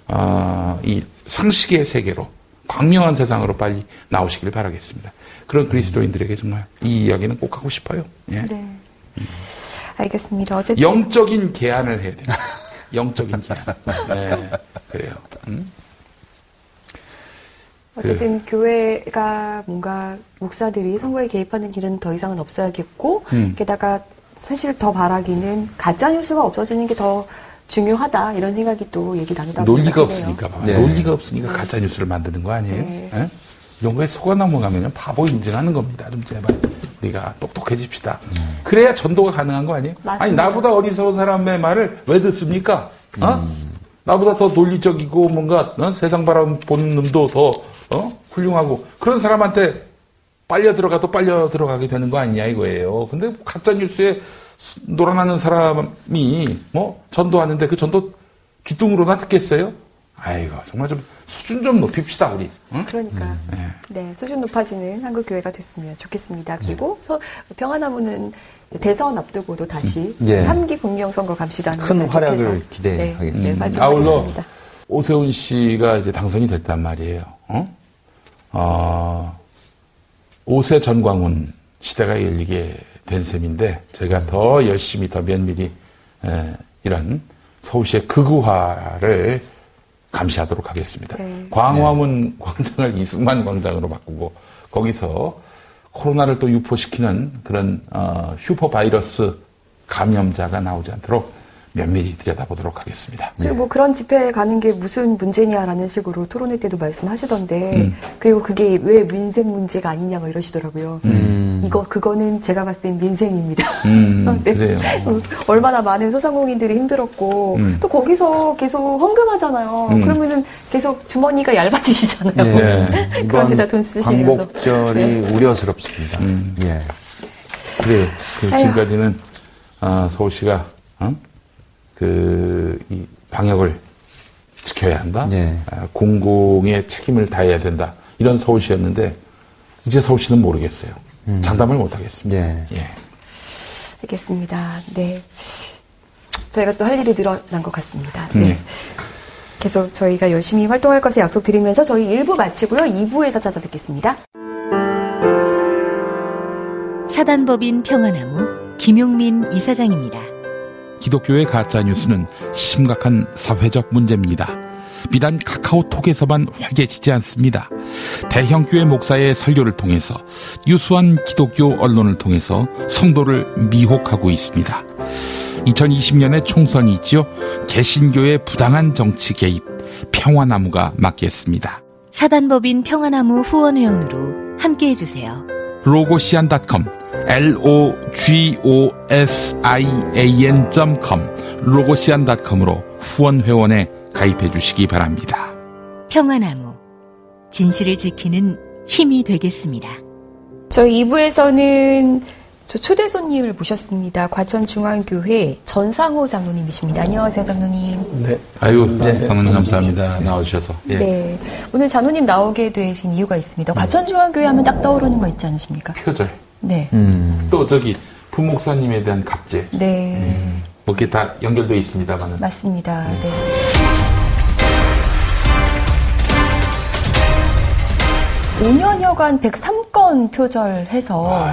어, 이 상식의 세계로 광명한 세상으로 빨리 나오시길 바라겠습니다. 그런 그리스도인들에게 정말 이 이야기는 꼭 하고 싶어요. 예. 네. 알겠습니다. 어쨌든 영적인 계안을 해야 됩니다. 영적인 계안. 네, 그래요. 음? 어쨌든 교회가 뭔가 목사들이 선거에 개입하는 일은 더 이상은 없어야겠고 음. 게다가 사실 더 바라기는 가짜 뉴스가 없어지는 게 더 중요하다 이런 생각이 또 얘기 나누다 논리가 보니까 드네요. 없으니까 봐봐. 네. 논리가 없으니까 가짜 뉴스를 만드는 거 아니에요? 네. 예? 이런 거에 속아 넘어가면 바보 인증하는 겁니다. 좀 제발 우리가 똑똑해집시다. 그래야 전도가 가능한 거 아니에요? 아니 맞습니다. 나보다 어리석은 사람의 말을 왜 듣습니까? 어? 나보다 더 논리적이고 뭔가 어? 세상 바람 보는 놈도 더 어? 훌륭하고 그런 사람한테 빨려 들어가도 빨려 들어가게 되는 거 아니냐 이거예요. 근데 가짜 뉴스에 놀아나는 사람이 뭐 전도하는데 그 전도 기둥으로나 듣겠어요? 아이고 정말 좀 수준 좀 높입시다 우리. 응? 그러니까 네. 네 수준 높아지는 한국 교회가 됐으면 좋겠습니다. 그리고 서, 평화나무는 대선 앞두고도 다시 예. 삼 3기 공명선거 감시단 큰 활약을 기대하겠습니다. 네, 네, 아울러. 오세훈 씨가 이제 당선이 됐단 말이에요. 어? 어, 오세 전광훈 시대가 열리게 된 셈인데 제가 더 열심히 더 면밀히 에, 이런 서울시의 극우화를 감시하도록 하겠습니다. 네. 광화문 광장을 이승만 광장으로 바꾸고 거기서 코로나를 또 유포시키는 그런 어, 슈퍼 바이러스 감염자가 나오지 않도록 면밀히 들여다보도록 하겠습니다. 그리고 뭐 그런 집회에 가는 게 무슨 문제냐라는 식으로 토론회 때도 말씀하시던데 음. 그리고 그게 왜 민생 문제가 아니냐 뭐 이러시더라고요. 음. 이거 그거는 제가 봤을 땐 민생입니다. 음, 네. 그래요. 어, 얼마나 많은 소상공인들이 힘들었고 음. 또 거기서 계속 헌금하잖아요. 음. 그러면은 계속 주머니가 얇아지시잖아요. 네. 그런 데다 이번 돈 쓰시면서. 광복절이 네. 우려스럽습니다. 음. 예. 그래요. 그. 지금까지는 아, 서울시가 어? 그이 방역을 지켜야 한다. 네. 아, 공공의 책임을 다해야 된다. 이런 서울시였는데 이제 서울시는 모르겠어요. 장담을 못 하겠습니다. 예. 예. 알겠습니다. 네. 저희가 또 할 일이 늘어난 것 같습니다. 네. 네. 계속 저희가 열심히 활동할 것을 약속드리면서 저희 1부 마치고요. 2부에서 찾아뵙겠습니다. 사단법인 평화나무 김용민 이사장입니다. 기독교의 가짜 뉴스는 심각한 사회적 문제입니다. 비단 카카오톡에서만 활개치지 않습니다. 대형 교회 목사의 설교를 통해서 유수한 기독교 언론을 통해서 성도를 미혹하고 있습니다. 2020년에 총선이 있지요. 개신교의 부당한 정치 개입 평화나무가 맡겠습니다. 사단법인 평화나무 후원회원으로 함께해 주세요. 로고시안.com L-O-G-O-S-I-A-N.com 로고시안.com으로 후원 회원에 가입해 주시기 바랍니다. 평화나무 진실을 지키는 힘이 되겠습니다. 저희 2부에서는 저 초대 손님을 모셨습니다. 과천중앙교회 전상호 장로님이십니다. 안녕하세요, 장로님. 네. 아유, 장로님 감사합니다. 나와주셔서. 예. 네. 오늘 장로님 나오게 되신 이유가 있습니다. 과천중앙교회 하면 딱 떠오르는 거 있지 않으십니까? 표절. 네. 또 저기 부목사님에 대한 갑질. 네. 뭐 이게 다 연결되어 있습니다만은. 맞습니다. 네. 오 5년여간 103건 표절해서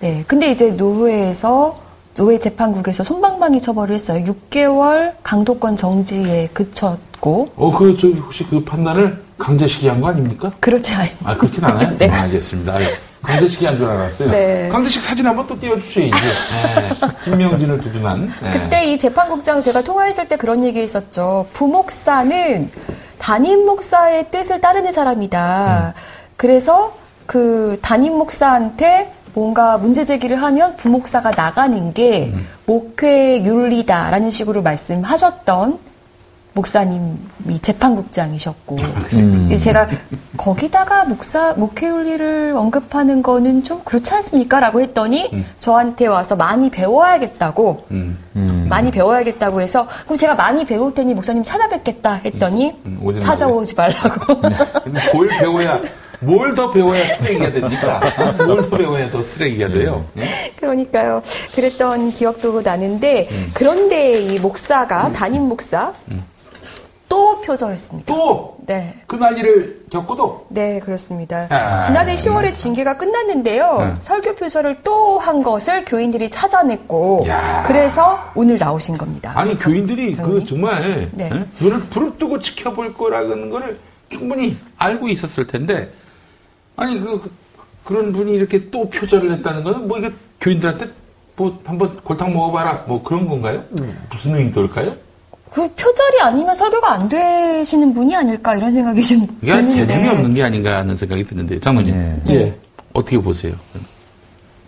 네. 근데 이제 노회에서 노회 재판국에서 손방망이 처벌을 했어요. 6개월 강도권 정지에 그쳤고. 어, 그, 저기, 혹시 그 판단을 강제시기 한 거 아닙니까? 그렇지 않아요. 아, 그렇진 않아요? 네. 아, 알겠습니다. 아유, 강제식이 한 줄 알았어요. 네. 강제식 사진 한번 또 띄워주셔야지. 네. 김명진을 두둔한. 네. 그때 이 재판국장 제가 통화했을 때 그런 얘기 했었죠. 부목사는 담임 목사의 뜻을 따르는 사람이다. 그래서 그 담임 목사한테 뭔가 문제 제기를 하면 부목사가 나가는 게 목회 윤리다라는 식으로 말씀하셨던 목사님이 재판국장이셨고 음. 제가 거기다가 목사 목회 윤리를 언급하는 거는 좀 그렇지 않습니까?라고 했더니 저한테 와서 많이 배워야겠다고 음. 많이 배워야겠다고 해서 그럼 제가 많이 배울 테니 목사님 찾아뵙겠다 했더니 음, 오지 찾아오지 말라고 근데 뭘 배워야, 뭘 더 배워야 쓰레기가 됩니까? 뭘 더 배워야 더 쓰레기가 돼요? 네? 그러니까요. 그랬던 기억도 나는데 음. 그런데 이 목사가 담임 목사 또 표절했습니다. 또? 네. 그 난리를 겪고도? 네, 그렇습니다. 아, 지난해 10월에 징계가 끝났는데요. 네. 설교 표절을 또 한 것을 교인들이 찾아냈고 야. 그래서 오늘 나오신 겁니다. 아니, 그렇죠? 교인들이 그 장로님? 정말 네. 예? 눈을 부릅뜨고 지켜볼 거라는 거를 충분히 알고 있었을 텐데, 아니, 그, 그- 그런 분이 이렇게 또 표절을 했다는 거는 뭐 이게 교인들한테 뭐 한번 골탕 먹어봐라 뭐 그런 건가요? 무슨 의도일까요? 그 표절이 아니면 설교가 안 되시는 분이 아닐까 이런 생각이 좀 이게 드는데. 개념이 없는 게 아닌가 하는 생각이 드는데 장로님 예. 어떻게 보세요?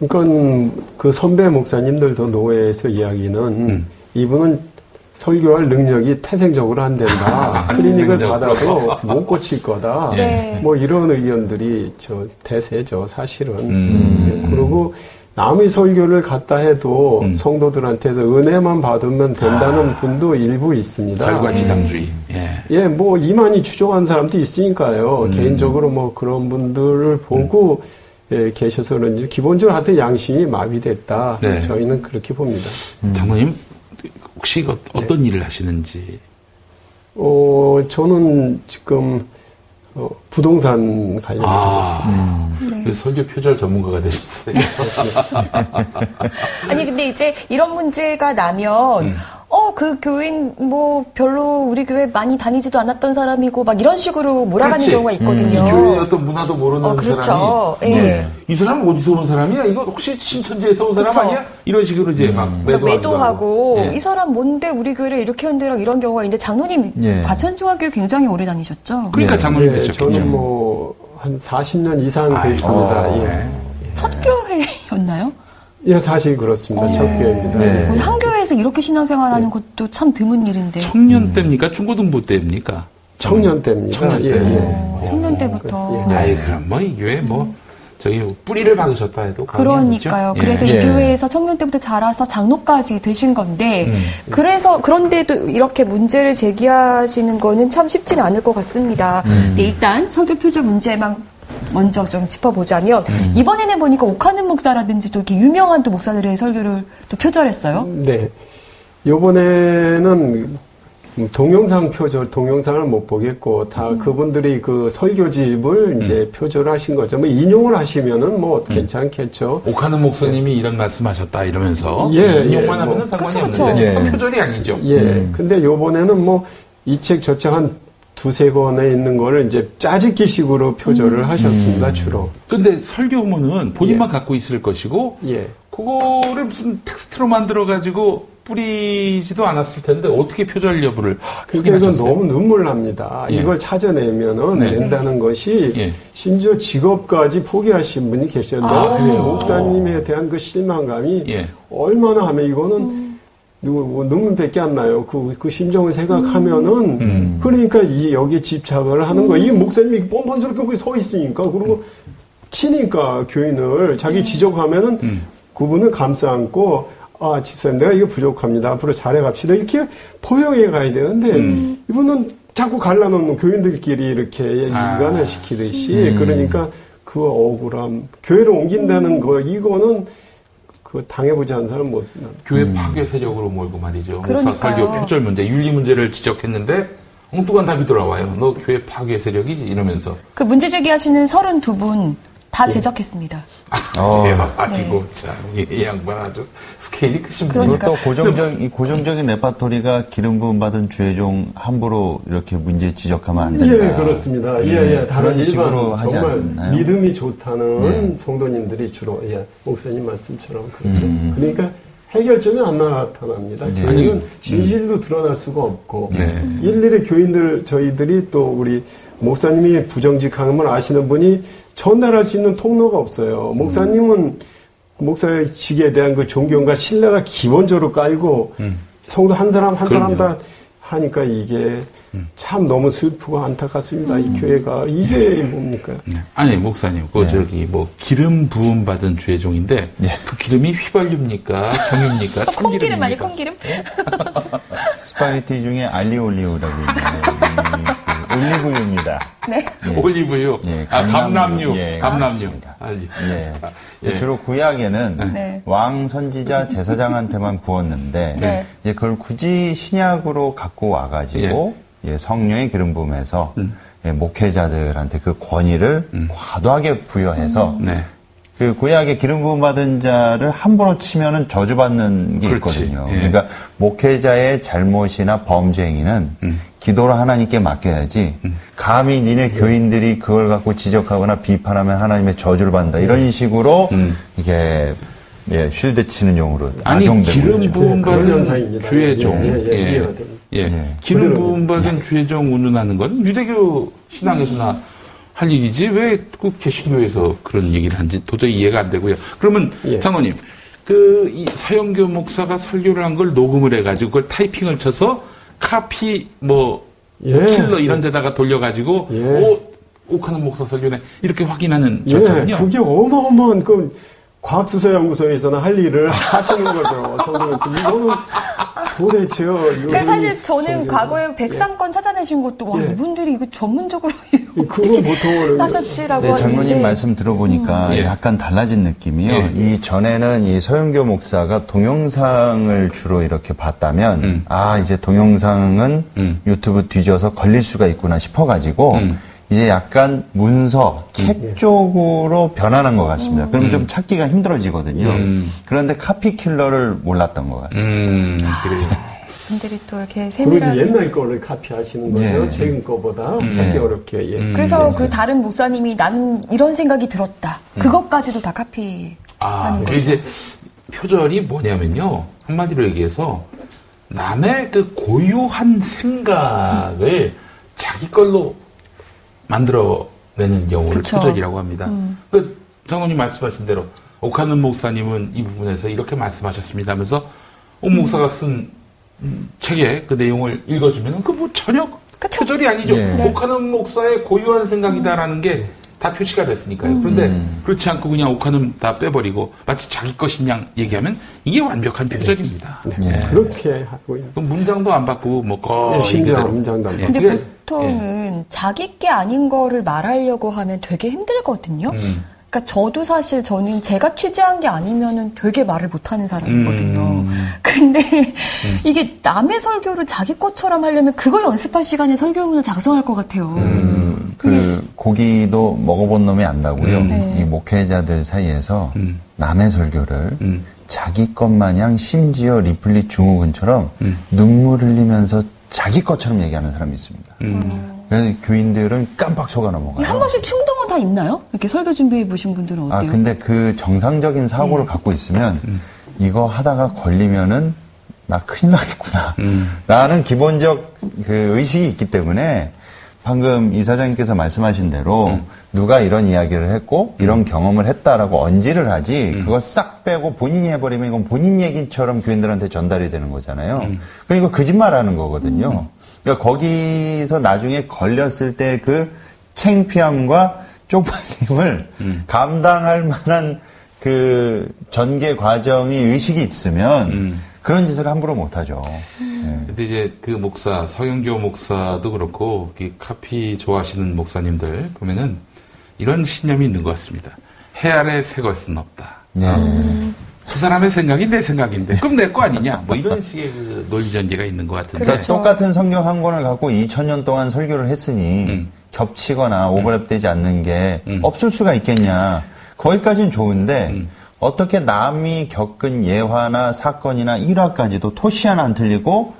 그러니까 그 선배 목사님들도 노회에서 이야기는 음. 이분은 설교할 능력이 태생적으로 안 된다. 클리닉을. 받아도 못 고칠 거다. 네. 뭐 이런 의견들이 저 대세죠, 사실은. 음. 예, 그리고 남의 설교를 갖다 해도 성도들한테서 은혜만 받으면 된다는 분도 일부 있습니다. 결과지상주의. 예. 예, 뭐 이만희 추종한 사람도 있으니까요. 음. 개인적으로 뭐 그런 분들을 보고 예, 계셔서 그런지 기본적으로 하여튼 양심이 마비됐다. 네. 저희는 그렇게 봅니다. 장모님 혹시 어- 어떤 일을 하시는지 어, 저는 지금 어, 부동산 관련해서 아, 네. 그 설교 표절 전문가가 되셨어요. 아니 근데 이제 이런 문제가 나면 음. 어 그 교인 뭐 별로 우리 교회 많이 다니지도 않았던 사람이고 막 이런 식으로 몰아가는 그렇지. 경우가 있거든요. 이 교회의 어떤 문화도 모르는 어, 그렇죠. 사람이 예. 네. 이 사람 어디서 온 사람이야? 이거 혹시 신천지에서 온 사람 그쵸. 아니야? 이런 식으로 이제 막 그러니까 매도하고, 매도하고 예. 이 사람 뭔데 우리 교회를 이렇게 흔들어 이런 경우가 있는데 장로님 예. 과천중학교 굉장히 오래 다니셨죠? 그러니까 장로님 예, 되셨겠죠. 저는 뭐 한 40년 이상. 됐습니다. 예. 첫 교회였나요? 예, 사실 그렇습니다. 첫 교회입니다. 네. 우리 한 교회에서 이렇게 신앙생활하는 것도 참 드문 일인데 청년 때입니까? 중고등부 때입니까? 청년 때입니다. 청년 때. 예, 예. 청년 때부터 아이 그럼 뭐이 교회 뭐 저기 뿌리를 박으셨다 해도 그러니까요. 아니죠? 그래서 예. 이 교회에서 청년 때부터 자라서 장로까지 되신 건데, 음. 그래서, 그런데도 이렇게 문제를 제기하시는 거는 참 쉽지는 않을 것 같습니다. 음. 네, 일단 설교 표절 문제만 먼저 좀 짚어보자면 음. 이번에는 보니까 오카는 목사라든지 또 이렇게 유명한 또 목사들의 설교를 또 표절했어요. 네. 이번에는 동영상 표절, 동영상을 못 보겠고, 다 음. 그분들이 그 설교집을 음. 이제 표절하신 거죠. 뭐 인용을 하시면은 뭐 음. 괜찮겠죠. 오카는 목사님이 이런 말씀하셨다 이러면서. 예. 예 인용만 예, 하면은 뭐. 상관이 그쵸, 없는데. 예. 표절이 아니죠. 예. 음. 근데 요번에는 뭐 이 책 저책 한 두세 권에 있는 거를 이제 짜집기 식으로 표절을 음. 하셨습니다, 주로. 근데 설교문은 본인만 예. 갖고 있을 것이고, 예. 그거를 무슨 텍스트로 만들어가지고 뿌리지도 않았을 텐데 어떻게 표절 여부를 그러니까 이건 너무 눈물 납니다. 예. 이걸 찾아내면은 네. 낸다는 것이 예. 심지어 직업까지 포기하신 분이 계셔요. 아, 목사님에 대한 그 실망감이 예. 얼마나 하면 이거는 음. 누구 뭐 눈물밖에 안 나요. 그, 그 심정을 생각하면은 음. 음. 그러니까 이 여기에 집착을 하는 음. 거예요. 이 목사님이 뻔뻔스럽게 거기 서 있으니까 그리고 치니까 교인을 자기 음. 지적하면은 음. 그분을 감싸 안고 아, 집사님, 내가 이거 부족합니다. 앞으로 잘해 갑시다. 이렇게 포용해 가야 되는데, 음. 이분은 자꾸 갈라놓는 교인들끼리 이렇게 아. 이간을 시키듯이, 음. 그러니까 그 억울함, 교회를 옮긴다는 음. 거, 이거는 그 당해보지 않은 사람 못. 교회 음. 파괴 세력으로 몰고 말이죠. 목사 설교 표절 문제, 윤리 문제를 지적했는데, 엉뚱한 답이 돌아와요. 너 교회 파괴 세력이지? 이러면서. 그 문제 제기하시는 32분, 다 네. 제작했습니다. 아, 대박이고 네. 참, 이, 양반 아주 스케일이 크신 분이고 또 고정적, 이 고정적인 레파토리가 기름 부음 받은 주의종 함부로 이렇게 문제 지적하면 안 된다. 예, 그렇습니다. 예, 예. 다른 일반 정말 않나요? 믿음이 좋다는 네. 성도님들이 주로, 예, 목사님 말씀처럼 그렇죠. 음. 그러니까 해결점이 안 나타납니다. 네. 교인은 진실도 드러날 수가 없고 네. 일일이 교인들 저희들이 또 우리 목사님이 부정직함을 아시는 분이 전달할 수 있는 통로가 없어요. 목사님은 목사의 직에 대한 그 존경과 신뢰가 기본적으로 깔고 음. 성도 한 사람 한 사람 다 하니까 이게 음. 참 너무 슬프고 안타깝습니다. 음. 이 교회가 이게 뭡니까? 네. 아니 목사님, 그 네. 저기 뭐 기름 부음 받은 주의종인데 네. 그 기름이 휘발유입니까, 정유입니까, 콩기름 아니 콩기름? 스파게티 중에 알리오 올리오라고 있는데 올리브유입니다. 네. 예. 올리브유. 예, 아, 감람유. 예, 감람유. 알리. 예. 예. 주로 구약에는 네. 네. 왕 선지자 제사장한테만 부었는데 네. 이제 그걸 굳이 신약으로 갖고 와가지고 예. 예 성령의 기름 부음해서 음. 예, 목회자들한테 그 권위를 음. 과도하게 부여해서 음. 네. 그 구약의 기름 부음 받은 자를 함부로 치면은 저주받는 게 그렇지. 있거든요. 예. 그러니까 목회자의 잘못이나 범죄 행위는 음. 기도를 하나님께 맡겨야지 음. 감히 니네 교인들이 그걸 갖고 지적하거나 비판하면 하나님의 저주를 받는다 이런 음. 식으로 음. 이게 예, 쉴드 치는 용으로 아니 기름 부음 받은 주의 종 예, 예, 예, 예. 예. 기름 부음 받은 주의 종 운운하는 건 유대교 신앙에서나 할 일이지 왜 그 개신교에서 그런 얘기를 하는지 도저히 이해가 안 되고요. 그러면 예. 장로님 그 서영교 목사가 설교를 한 걸 녹음을 해가지고 그걸 타이핑을 쳐서 카피 뭐 예. 킬러 이런 데다가 돌려가지고 예. 오 옥하는 목사 설교네 이렇게 확인하는 예. 절차군요. 그게 어마어마한 그 과학수사연구소에서는 할 일을 하시는 거죠. 성도는 이거는 도대체요. 그러니까 사실 저는 과거에 백상권 예. 찾아내신 것도 와 예. 이분들이 이거 전문적으로 그건 보통 하셨지라고 네, 장로님 말씀 들어보니까 음. 예. 약간 달라진 느낌이요. 예. 이 전에는 이 서영교 목사가 동영상을 주로 이렇게 봤다면 음. 아 이제 동영상은 음. 유튜브 뒤져서 걸릴 수가 있구나 싶어가지고. 음. 이제 약간 문서, 음. 책 음. 쪽으로 변하는 것 같습니다. 음. 그럼 좀 찾기가 힘들어지거든요. 음. 그런데 카피 킬러를 몰랐던 것 같습니다. 음, 그래요. 분들이 또 이렇게 세밀하게 그리고 옛날 거를 카피하시는 거죠. 네. 최근 거보다 네. 찾기 어렵게. 예. 그래서 네. 그 다른 목사님이 나는 이런 생각이 들었다. 그것까지도 다 카피하는 아, 거죠. 이제 표절이 뭐냐면요. 한마디로 얘기해서 남의 그 고유한 생각을 자기 걸로 만들어내는 경우를 그쵸. 표절이라고 합니다. 음. 그 장로님 말씀하신 대로 오카는 목사님은 이 부분에서 이렇게 말씀하셨습니다 하면서 옥 목사가 쓴 책에 그 내용을 읽어주면 그뭐 전혀 그쵸? 표절이 아니죠. 예. 네. 오카는 목사의 고유한 생각이다라는 게 다 표시가 됐으니까요. 음. 그런데 음. 그렇지 않고 그냥 옥화는 다 빼버리고 마치 자기 것인 양 얘기하면 이게 완벽한 표절입니다. 네. 네. 네. 그렇게 하고 있는. 문장도 안 바꾸고 뭐 거. 네, 심장 문장도 안 바꾸고. 근데 보통은 자기 게 아닌 거를 말하려고 하면 되게 힘들거든요. 음. 그러니까 저도 사실 저는 제가 취재한 게 아니면은 되게 말을 못하는 사람이거든요. 음. 근데 음. 이게 남의 설교를 자기 것처럼 하려면 그거 연습할 시간에 설교문을 작성할 것 같아요. 음. 그 고기도 먹어본 놈이 안다고요. 음. 네. 이 목회자들 사이에서 음. 남의 설교를 음. 자기 것 마냥 심지어 리플리 중후군처럼 눈물 흘리면서 자기 것처럼 얘기하는 사람이 있습니다. 그래서 교인들은 깜빡 속아 넘어가요. 한 번씩 충동은 다 있나요? 이렇게 설교 준비해 보신 분들은 어때요? 아, 근데 그 정상적인 사고를 네. 갖고 있으면 음. 이거 하다가 걸리면은 나 큰일 나겠구나. 음. 라는 기본적 그 의식이 있기 때문에 방금 이사장님께서 말씀하신 대로 음. 누가 이런 이야기를 했고 이런 음. 경험을 했다라고 언지를 하지 음. 그거 싹 빼고 본인이 해버리면 이건 본인 얘기처럼 교인들한테 전달이 되는 거잖아요. 음. 그러니까 거짓말하는 거거든요. 그러니까 거기서 나중에 걸렸을 때 그 챙피함과 쪽팔림을 음. 감당할 만한 그 전개 과정이 의식이 있으면 음. 그런 짓을 함부로 못하죠. 음. 네. 근데 이제 그 목사 서영교 목사도 그렇고 카피 좋아하시는 목사님들 보면은 이런 신념이 있는 것 같습니다. 해 아래 새 것은 없다. 네. 음. 그 사람의 생각이 내 생각인데. 그럼 내 거 아니냐? 뭐 이런 식의 그 논리 전제가 있는 것 같은데. 그러니까 똑같은 성경 한 권을 갖고 2000년 동안 설교를 했으니 음. 겹치거나 오버랩되지 않는 게 음. 없을 수가 있겠냐? 거기까지는 좋은데 음. 어떻게 남이 겪은 예화나 사건이나 일화까지도 토시 하나 안 틀리고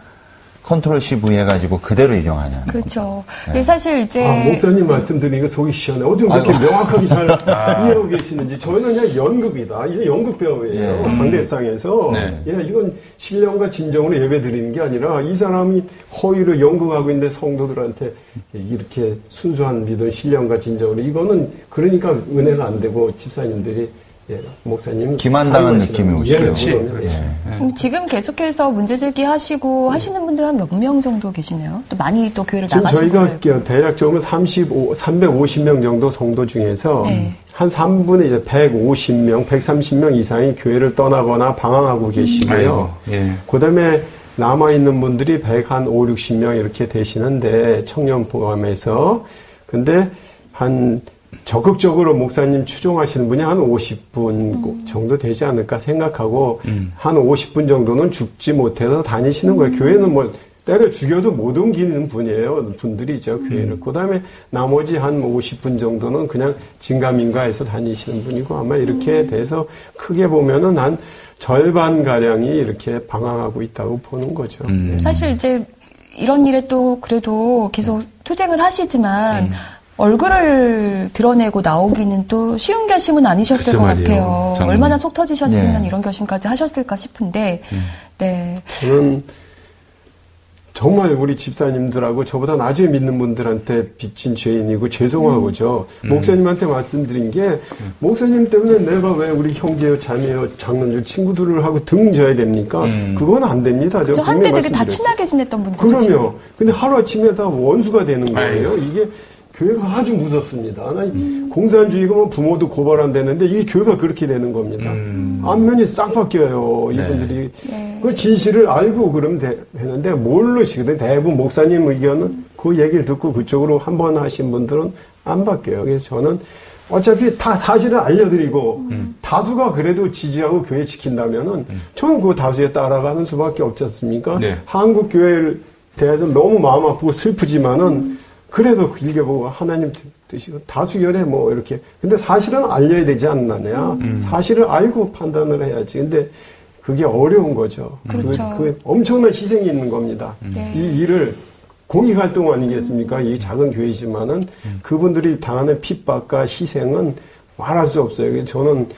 컨트롤 C V 해가지고 그대로 이용하냐. 그렇죠. 네. 사실 이제 아, 목사님 말씀드리니까 속이 시원해. 어쩜 그렇게 아이고. 명확하게 잘 아. 이해하고 계시는지 저희는 그냥 연극이다. 이제 연극 배우예요. 예. 당대상에서 네. 예, 이건 신령과 진정으로 예배 드리는 게 아니라 이 사람이 허위로 연극하고 있는데 성도들한테 이렇게 순수한 믿음, 신령과 진정으로 이거는 그러니까 은혜가 안 되고 집사님들이 예, 목사님 기만당한 느낌이 오시죠. 예, 그 예. 지금 계속해서 문제 제기하시고 하시는 분들 한 몇 명 정도 계시네요. 또 많이 또 교회를 나가시고 저희가 거예요. 대략 적으로 35, 350명 정도 성도 중에서 네. 한 3분의 이제 150명, 130명 이상이 교회를 떠나거나 방황하고 계시고요. 음. 예. 그다음에 남아 있는 분들이 100 한 5, 60명 이렇게 되시는데 청년 포함해서 근데 한 적극적으로 목사님 추종하시는 분이 한 50분 음. 정도 되지 않을까 생각하고 음. 한 50분 정도는 죽지 못해서 다니시는 거예요. 음. 교회는 뭐 때려 죽여도 못 옮기는 분이에요. 분들이죠, 교회를. 음. 그 다음에 나머지 한 50분 정도는 그냥 진가민가해서 다니시는 분이고 아마 이렇게 음. 돼서 크게 보면은 한 절반가량이 이렇게 방황하고 있다고 보는 거죠. 네. 사실 이제 이런 일에 또 그래도 계속 투쟁을 하시지만 얼굴을 드러내고 나오기는 또 쉬운 결심은 아니셨을 것 말이에요. 같아요. 정 얼마나 속 터지셨으면 네. 이런 결심까지 하셨을까 싶은데, 음. 네. 저는 정말 우리 집사님들하고 저보다 나중에 믿는 분들한테 빚진 죄인이고 죄송하고죠. 음. 목사님한테 말씀드린 게 음. 목사님 때문에 내가 왜 우리 형제요, 자매요, 장남들 친구들을 하고 등 져야 됩니까? 음. 그건 안 됩니다. 저 한때 되게 다 친하게 지냈던 분들. 그럼요. 근데 하루아침에 다 원수가 되는 거예요. 아유. 이게 교회가 아주 무섭습니다. 음. 공산주의가 뭐 부모도 고발한다는데 이 교회가 그렇게 되는 겁니다. 음. 안면이 싹 바뀌어요. 이분들이 네. 그 진실을 알고 그러면 되, 되는데 모르시거든. 대부분 목사님 의견은 그 얘기를 듣고 그쪽으로 한 번 하신 분들은 안 바뀌어요. 그래서 저는 어차피 다 사실을 알려드리고 음. 다수가 그래도 지지하고 교회 지킨다면은 음. 저는 그 다수에 따라가는 수밖에 없지 않습니까? 네. 한국 교회를 대해서 너무 마음 아프고 슬프지만은 음. 그래도 길게 보고 하나님 뜻이고 다수결에 뭐 이렇게 근데 사실은 알려야 되지 않느냐 음. 사실을 알고 판단을 해야지 근데 그게 어려운 거죠 그렇죠. 그, 그 엄청난 희생이 있는 겁니다 음. 네. 이 일을 공익 활동 아니겠습니까 이 작은 교회지만은 음. 그분들이 당하는 핍박과 희생은 말할 수 없어요 저는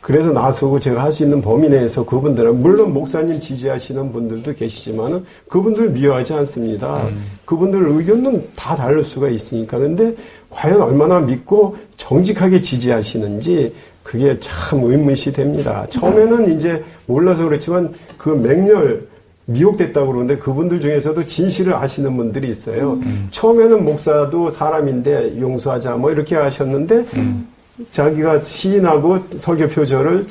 그래서 나서고 제가 할 수 있는 범위 내에서 그분들은 물론 목사님 지지하시는 분들도 계시지만은 그분들 미워하지 않습니다. 음. 그분들 의견은 다 다를 수가 있으니까 그런데 과연 얼마나 믿고 정직하게 지지하시는지 그게 참 의문시 됩니다. 처음에는 이제 몰라서 그렇지만 그 맹렬 미혹됐다고 그러는데 그분들 중에서도 진실을 아시는 분들이 있어요. 음. 처음에는 목사도 사람인데 용서하자 뭐 이렇게 하셨는데 음. 자기가 시인하고 설교 표절을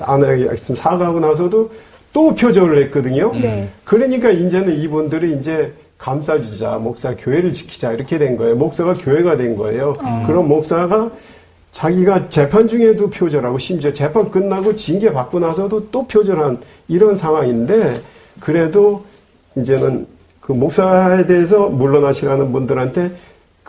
안 하겠으면 사과하고 나서도 또 표절을 했거든요. 네. 그러니까 이제는 이분들이 이제 감싸주자, 목사 교회를 지키자 이렇게 된 거예요. 목사가 교회가 된 거예요. 음. 그럼 목사가 자기가 재판 중에도 표절하고 심지어 재판 끝나고 징계 받고 나서도 또 표절한 이런 상황인데 그래도 이제는 그 목사에 대해서 물러나시라는 분들한테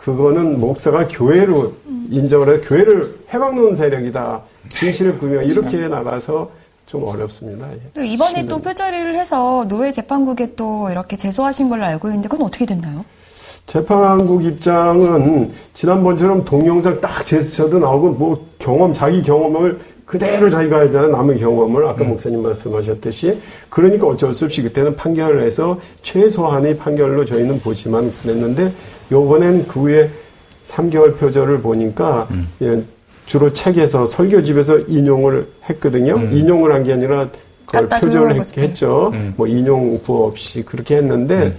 그거는 목사가 교회로 인정을 해 교회를 해방놓은 세력이다. 진실을 구명 이렇게 나가서 좀 어렵습니다. 예. 또 이번에 또 표절을 해서 노예 재판국에 또 이렇게 제소하신 걸로 알고 있는데 그건 어떻게 됐나요? 재판국 입장은 지난번처럼 동영상 딱 제스처도 나오고 뭐 경험 자기 경험을 그대로 자기가 하잖아요. 남의 경험을 아까 음. 목사님 말씀하셨듯이 그러니까 어쩔 수 없이 그때는 판결을 해서 최소한의 판결로 저희는 보지만 그랬는데 요번엔 그 후에 3개월 표절을 보니까 음. 예, 주로 책에서 설교집에서 인용을 했거든요. 음. 인용을 한 게 아니라 그걸 표절을 했, 했죠. 음. 뭐 인용 부 없이 그렇게 했는데 음.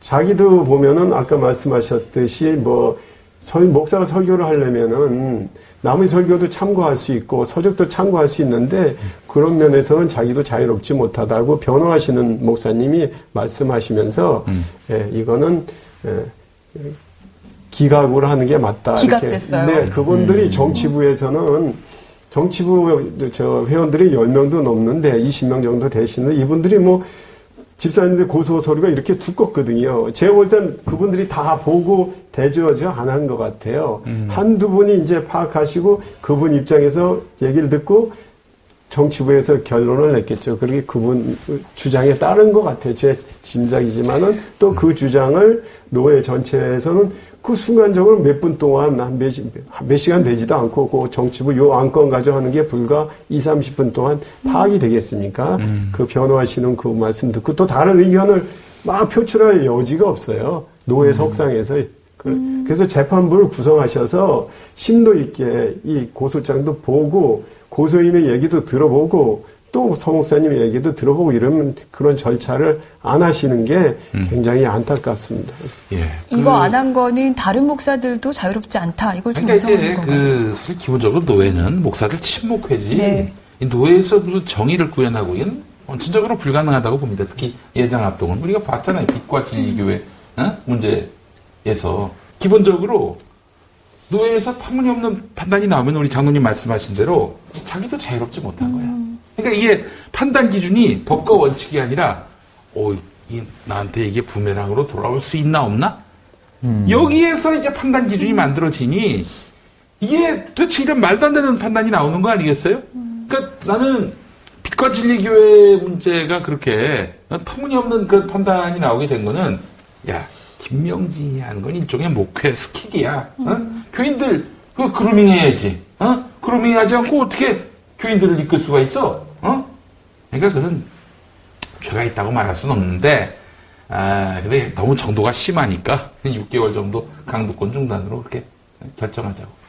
자기도 보면은 아까 말씀하셨듯이 뭐 설, 목사가 설교를 하려면은 남의 설교도 참고할 수 있고 서적도 참고할 수 있는데 그런 면에서는 자기도 자유롭지 못하다고 변호하시는 목사님이 말씀하시면서 음. 예, 이거는 예, 기각으로 하는 게 맞다. 기각됐어요. 네, 그분들이 음. 정치부에서는 정치부 저 회원들이 10명도 넘는데 20명 정도 되시는 이분들이 뭐 집사님들 고소 서류가 이렇게 두껍거든요. 제가 볼 땐 그분들이 다 보고 대조하지 않은 것 같아요. 음. 한두 분이 이제 파악하시고 그분 입장에서 얘기를 듣고 정치부에서 결론을 냈겠죠. 그렇게 그분 주장에 따른 것 같아요. 제 짐작이지만은 또 그 주장을 노예 전체에서는 그 순간적으로 몇 분 동안 몇, 몇 시간 되지도 않고 그 정치부 요 안건 가져 하는 게 불과 2, 30분 동안 파악이 되겠습니까? 음. 그 변호하시는 그 말씀 듣고 또 다른 의견을 막 표출할 여지가 없어요. 노예 음. 석상에서. 그, 음. 그래서 재판부를 구성하셔서 심도 있게 이 고소장도 보고 고소인의 얘기도 들어보고 또 서목사님 얘기도 들어보고 이러면 그런 절차를 안 하시는 게 음. 굉장히 안타깝습니다. 예. 이거 그, 안한 거는 다른 목사들도 자유롭지 않다. 이걸 좀 그러니까 이제 그 사실 기본적으로 노예는 목사들 침묵회지. 네. 이 노예에서 무슨 정의를 구현하고 이건 원천적으로 불가능하다고 봅니다. 특히 예장 합동은 우리가 봤잖아요. 빛과 진리 교회 어? 문제에서 기본적으로 노예에서 터무니없는 판단이 나오면 우리 장로님 말씀하신 대로 자기도 자유롭지 못한 거야. 음. 그러니까 이게 판단 기준이 법과 원칙이 아니라 오, 이, 나한테 이게 부메랑으로 돌아올 수 있나 없나? 음. 여기에서 이제 판단 기준이 만들어지니 이게 도대체 이런 말도 안 되는 판단이 나오는 거 아니겠어요? 음. 그러니까 나는 빛과 진리 교회 문제가 그렇게 터무니없는 그런 판단이 나오게 된 거는 야 김명진이 하는 건 일종의 목회 스킬이야. 어? 음. 교인들 그 그루밍 해야지. 어? 그루밍 하지 않고 어떻게 교인들을 이끌 수가 있어? 어? 그러니까 그는 죄가 있다고 말할 수는 없는데 아, 근데 너무 정도가 심하니까 6개월 정도 강도권 중단으로 그렇게 결정하자고.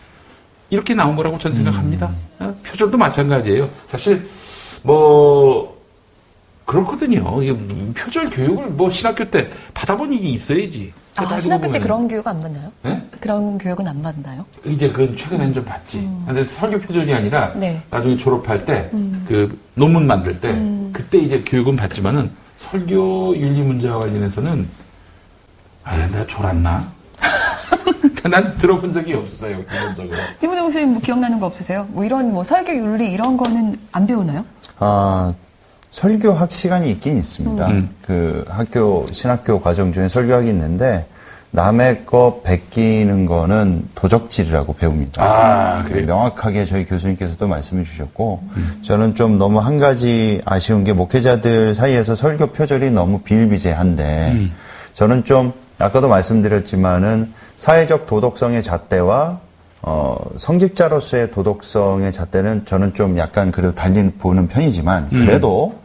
이렇게 나온 거라고 저는 생각합니다. 음. 어? 표절도 마찬가지예요. 사실 뭐 그렇거든요. 표절 교육을 뭐 신학교 때 받아본 일이 있어야지. 아, 신학교 때 그런 교육 안 받나요? 네? 그런 교육은 안 받나요? 이제 그건 최근에는 좀 받지. 음. 근데 설교 표절이 아니라 네. 나중에 졸업할 때그 음. 그 논문 만들 때 음. 그때 이제 교육은 받지만은 설교 윤리 문제와 관련해서는 아, 내가 졸았나? 난 들어본 적이 없어요, 기본적으로. 디모데 목사님 뭐 기억나는 거 없으세요? 뭐 이런 뭐 설교 윤리 이런 거는 안 배우나요? 아, 설교학 시간이 있긴 있습니다. 음. 그 학교 신학교 과정 중에 설교학이 있는데 남의 거 베끼는 거는 도적질이라고 배웁니다. 아, 그 명확하게 저희 교수님께서도 말씀해 주셨고 음. 저는 좀 너무 한 가지 아쉬운 게 목회자들 사이에서 설교 표절이 너무 비일비재한데 음. 저는 좀 아까도 말씀드렸지만은 사회적 도덕성의 잣대와 어, 성직자로서의 도덕성의 잣대는 저는 좀 약간 그래도 달리 보는 편이지만 음. 그래도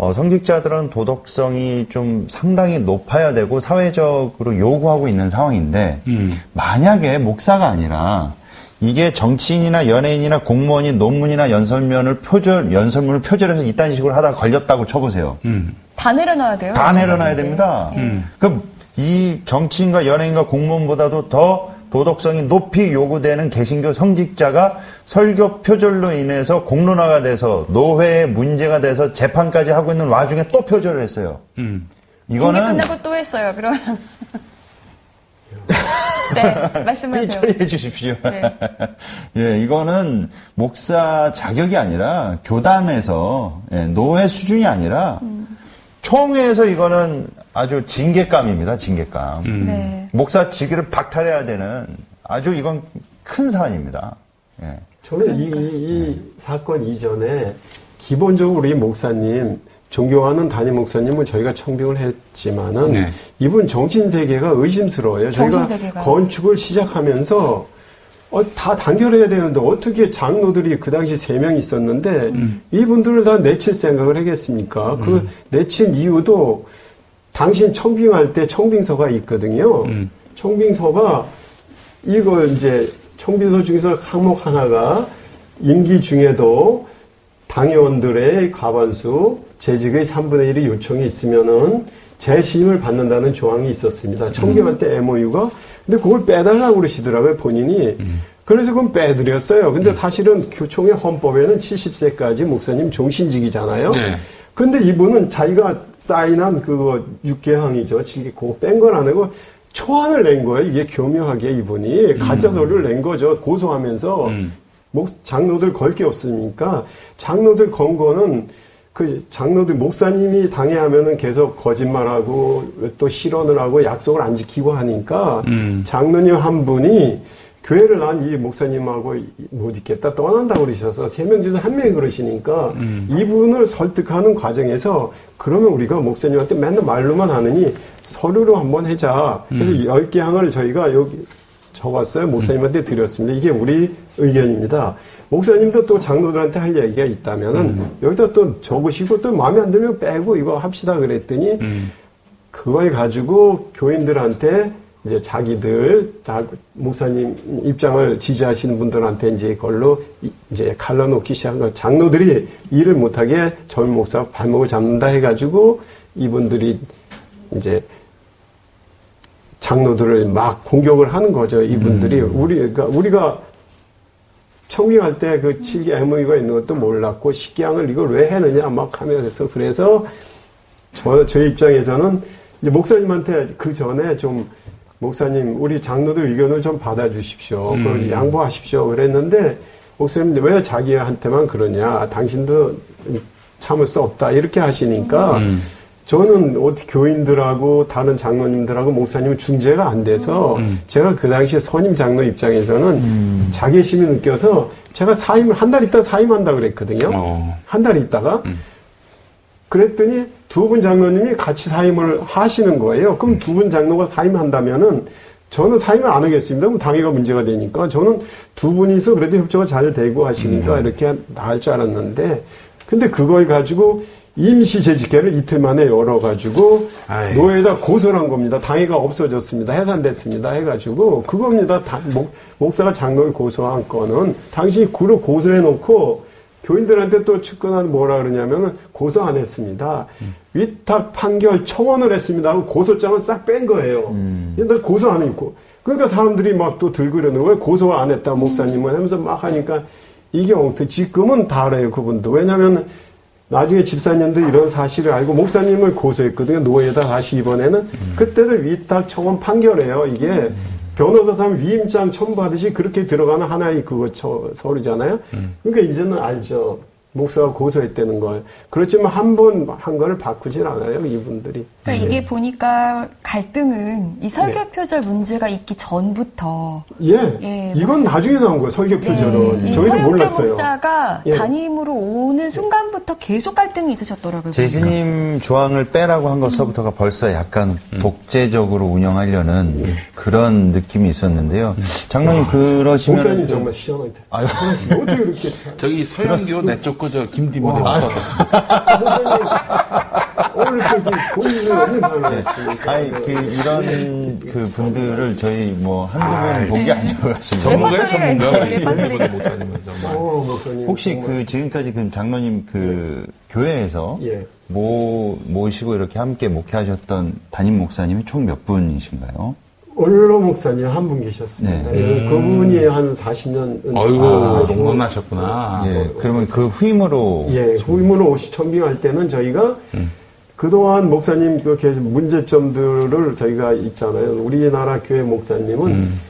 어, 성직자들은 도덕성이 좀 상당히 높아야 되고 사회적으로 요구하고 있는 상황인데 음. 만약에 목사가 아니라 이게 정치인이나 연예인이나 공무원이 논문이나 연설면을 표절 연설문을 표절해서 이딴 식으로 하다가 걸렸다고 쳐보세요. 음. 다 내려놔야 돼요. 다 내려놔야 됩니다. 음. 그럼 이 정치인과 연예인과 공무원보다도 더 도덕성이 높이 요구되는 개신교 성직자가 설교 표절로 인해서 공론화가 돼서 노회에 문제가 돼서 재판까지 하고 있는 와중에 또 표절을 했어요. 음. 이거는 끝나고 또 했어요. 그러면 네, 말씀하세요. 처리해 주십시오. 네. 예, 이거는 목사 자격이 아니라 교단에서 예, 노회 수준이 아니라 음. 총회에서 이거는 아주 징계감입니다. 징계감. 음. 네. 목사 직위를 박탈해야 되는 아주 이건 큰 사안입니다. 예. 저는 이, 이 사건 이전에 기본적으로 우리 목사님 존경하는 담임 목사님은 저희가 청빙을 했지만은 네. 이분 정신 세계가 의심스러워요. 저희가 세계가. 건축을 시작하면서 어, 다 단결해야 되는데 어떻게 장로들이 그 당시 세 명 있었는데 음. 이분들을 다 내칠 생각을 하겠습니까? 그 음. 그 내친 이유도 당신 청빙할 때 청빙서가 있거든요. 음. 청빙서가 이거 이제 청빙서 중에서 항목 하나가 임기 중에도 당의원들의 과반수 재직의 3분의 1의 요청이 있으면은 재심을 받는다는 조항이 있었습니다. 청경할 때 MOU가. 근데 그걸 빼달라고 그러시더라고요, 본인이. 그래서 그건 빼드렸어요. 근데 사실은 교총의 헌법에는 70세까지 목사님 종신직이잖아요. 네. 근데 이분은 자기가 사인한 그거 6개항이죠. 7개, 그거 뺀 건 아니고 초안을 낸 거예요. 이게 교묘하게 이분이. 가짜 서류를 낸 거죠. 고소하면서. 음. 목, 장로들 걸 게 없으니까 장로들 건 거는 그 장로들 목사님이 당해하면은 계속 거짓말하고 또 실언을 하고 약속을 안 지키고 하니까 음. 장로님 한 분이 교회를 난 이 목사님하고 못 있겠다 떠난다고 그러셔서 세 명 중에서 한 명이 그러시니까 음. 이분을 설득하는 과정에서 그러면 우리가 목사님한테 맨날 말로만 하느니 서류로 한번 해자. 그래서 음. 10개 항을 저희가 여기 적었어요. 목사님한테 드렸습니다. 이게 우리 의견입니다. 목사님도 또 장로들한테 할 얘기가 있다면은 음. 여기다 또 적으시고 또 마음에 안 들면 빼고 이거 합시다 그랬더니 음. 그걸 가지고 교인들한테 이제 자기들 목사님 입장을 지지하시는 분들한테 이제 그걸로 이제 갈라놓기 시작한 거 장로들이 일을 못하게 젊은 목사 발목을 잡는다 해가지고 이분들이 이제 장로들을 막 공격을 하는 거죠. 이분들이 음. 우리 그러니까 우리가 청빙할 때그 7개 MOU가 있는 것도 몰랐고 식기양을 이걸 왜 했느냐 막 하면서 그래서 저, 저 입장에서는 이제 목사님한테 그 전에 좀 목사님 우리 장로들 의견을 좀 받아주십시오. 음. 그걸 양보하십시오. 그랬는데 목사님 왜 자기한테만 그러냐. 당신도 참을 수 없다. 이렇게 하시니까 음. 저는 어떻게 교인들하고 다른 장로님들하고 목사님은 중재가 안 돼서 음. 제가 그 당시에 선임 장로 입장에서는 음. 자괴심이 느껴서 제가 사임을 한 달 있다 사임한다 그랬거든요. 어. 한달 있다가 음. 그랬더니 두 분 장로님이 같이 사임을 하시는 거예요. 그럼 두 분 장로가 사임한다면은 저는 사임을 안 하겠습니다. 그럼 당회가 문제가 되니까 저는 두 분이서 그래도 협조가 잘 되고 하시니까 음. 이렇게 나을 줄 알았는데 근데 그걸 가지고 임시 재직회를 이틀 만에 열어가지고 아이. 노예에다 고소를 한 겁니다. 당회가 없어졌습니다. 해산됐습니다. 해가지고 그겁니다. 다, 목, 목사가 장로를 고소한 건은 당신이 구로 고소해놓고 교인들한테 또 측근한 뭐라 그러냐면은 고소 안 했습니다. 음. 위탁 판결 청원을 했습니다. 하고 고소장을 싹뺀 거예요. 음. 근데 고소 안 했고. 그러니까 사람들이 막 또 들그려는 거예요. 고소 안 했다 목사님은 하면서 막 하니까 이게 엉터 지금은 다알아요 그분도. 왜냐면 나중에 집사님도 이런 사실을 알고 목사님을 고소했거든요. 노예에다 다시 이번에는 음. 그때도 위탁 청원 판결해요. 이게 음. 변호사 사람 위임장 첨부하듯이 그렇게 들어가는 하나의 그거 서류잖아요. 음. 그러니까 이제는 알죠. 목사가 고소했다는 걸. 그렇지만 한 번 한 거를 바꾸질 않아요, 이분들이. 그러니까 네. 이게 보니까 갈등은 이 설교 네. 표절 문제가 있기 전부터. 예. 예 이건 목사. 나중에 나온 거예요, 설교 표절은. 네. 저희도 몰랐어요. 목사가 예. 담임으로 오는 순간부터 계속 갈등이 있으셨더라고요. 재신임 조항을 빼라고 한 것서부터가 음. 벌써 약간 음. 독재적으로 운영하려는 예. 그런 느낌이 있었는데요. 음. 장로님 그러시면. 목사님 정말 시원하게. 아유, 어떻게 그렇게. 저기 서영교 내쪽 거저 김디모델 썼었습니다. 오늘 없는 걸로 네. 아니 그 이런 그 분들을 저희 뭐 한두 번본게 아니라고 하십니다. 전문가요, 전문가. 혹시 그 지금까지 그 장로님 그 교회에서 예. 모 모시고 이렇게 함께 목회하셨던 담임 목사님이 총 몇 분이신가요? 원로 목사님 한 분 계셨습니다. 네. 예, 그분이 한 40년. 아이고, 아, 농건하셨구나. 예, 그러면 그 후임으로. 예, 후임으로 오시 청빙할 때는 저희가 음. 그동안 목사님 그 문제점들을 저희가 있잖아요. 우리나라 교회 목사님은 음.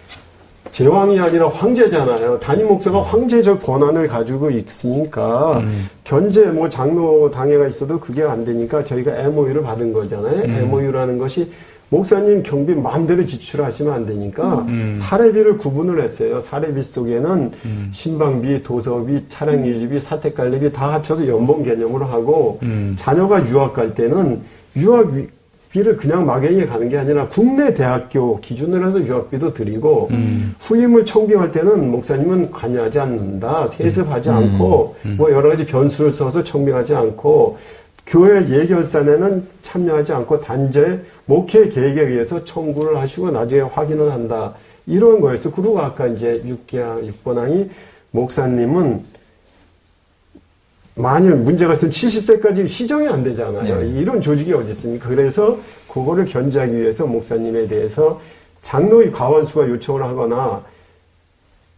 제왕이 아니라 황제잖아요. 담임 목사가 황제적 권한을 가지고 있으니까 음. 견제 뭐 장로 당회가 있어도 그게 안 되니까 저희가 MOU를 받은 거잖아요. 음. MOU라는 것이 목사님 경비 마음대로 지출하시면 안 되니까 음. 사례비를 구분을 했어요. 사례비 속에는 음. 신방비, 도서비, 차량 유지비, 사택 관리비 다 합쳐서 연봉 개념으로 하고 음. 자녀가 유학 갈 때는 유학비를 그냥 막연히 가는 게 아니라 국내 대학교 기준으로 해서 유학비도 드리고 음. 후임을 청빙할 때는 목사님은 관여하지 않는다. 세습하지 음. 않고 음. 뭐 여러 가지 변수를 써서 청빙하지 않고 교회 예결산에는 참여하지 않고 단제 목회 계획에 의해서 청구를 하시고 나중에 확인을 한다. 이런 거였어. 그리고 아까 이제 6기항, 6번항이 목사님은 만일 문제가 있으면 70세까지 시정이 안 되잖아요. 네. 이런 조직이 어디 있습니까? 그래서 그거를 견제하기 위해서 목사님에 대해서 장로의 과반수가 요청을 하거나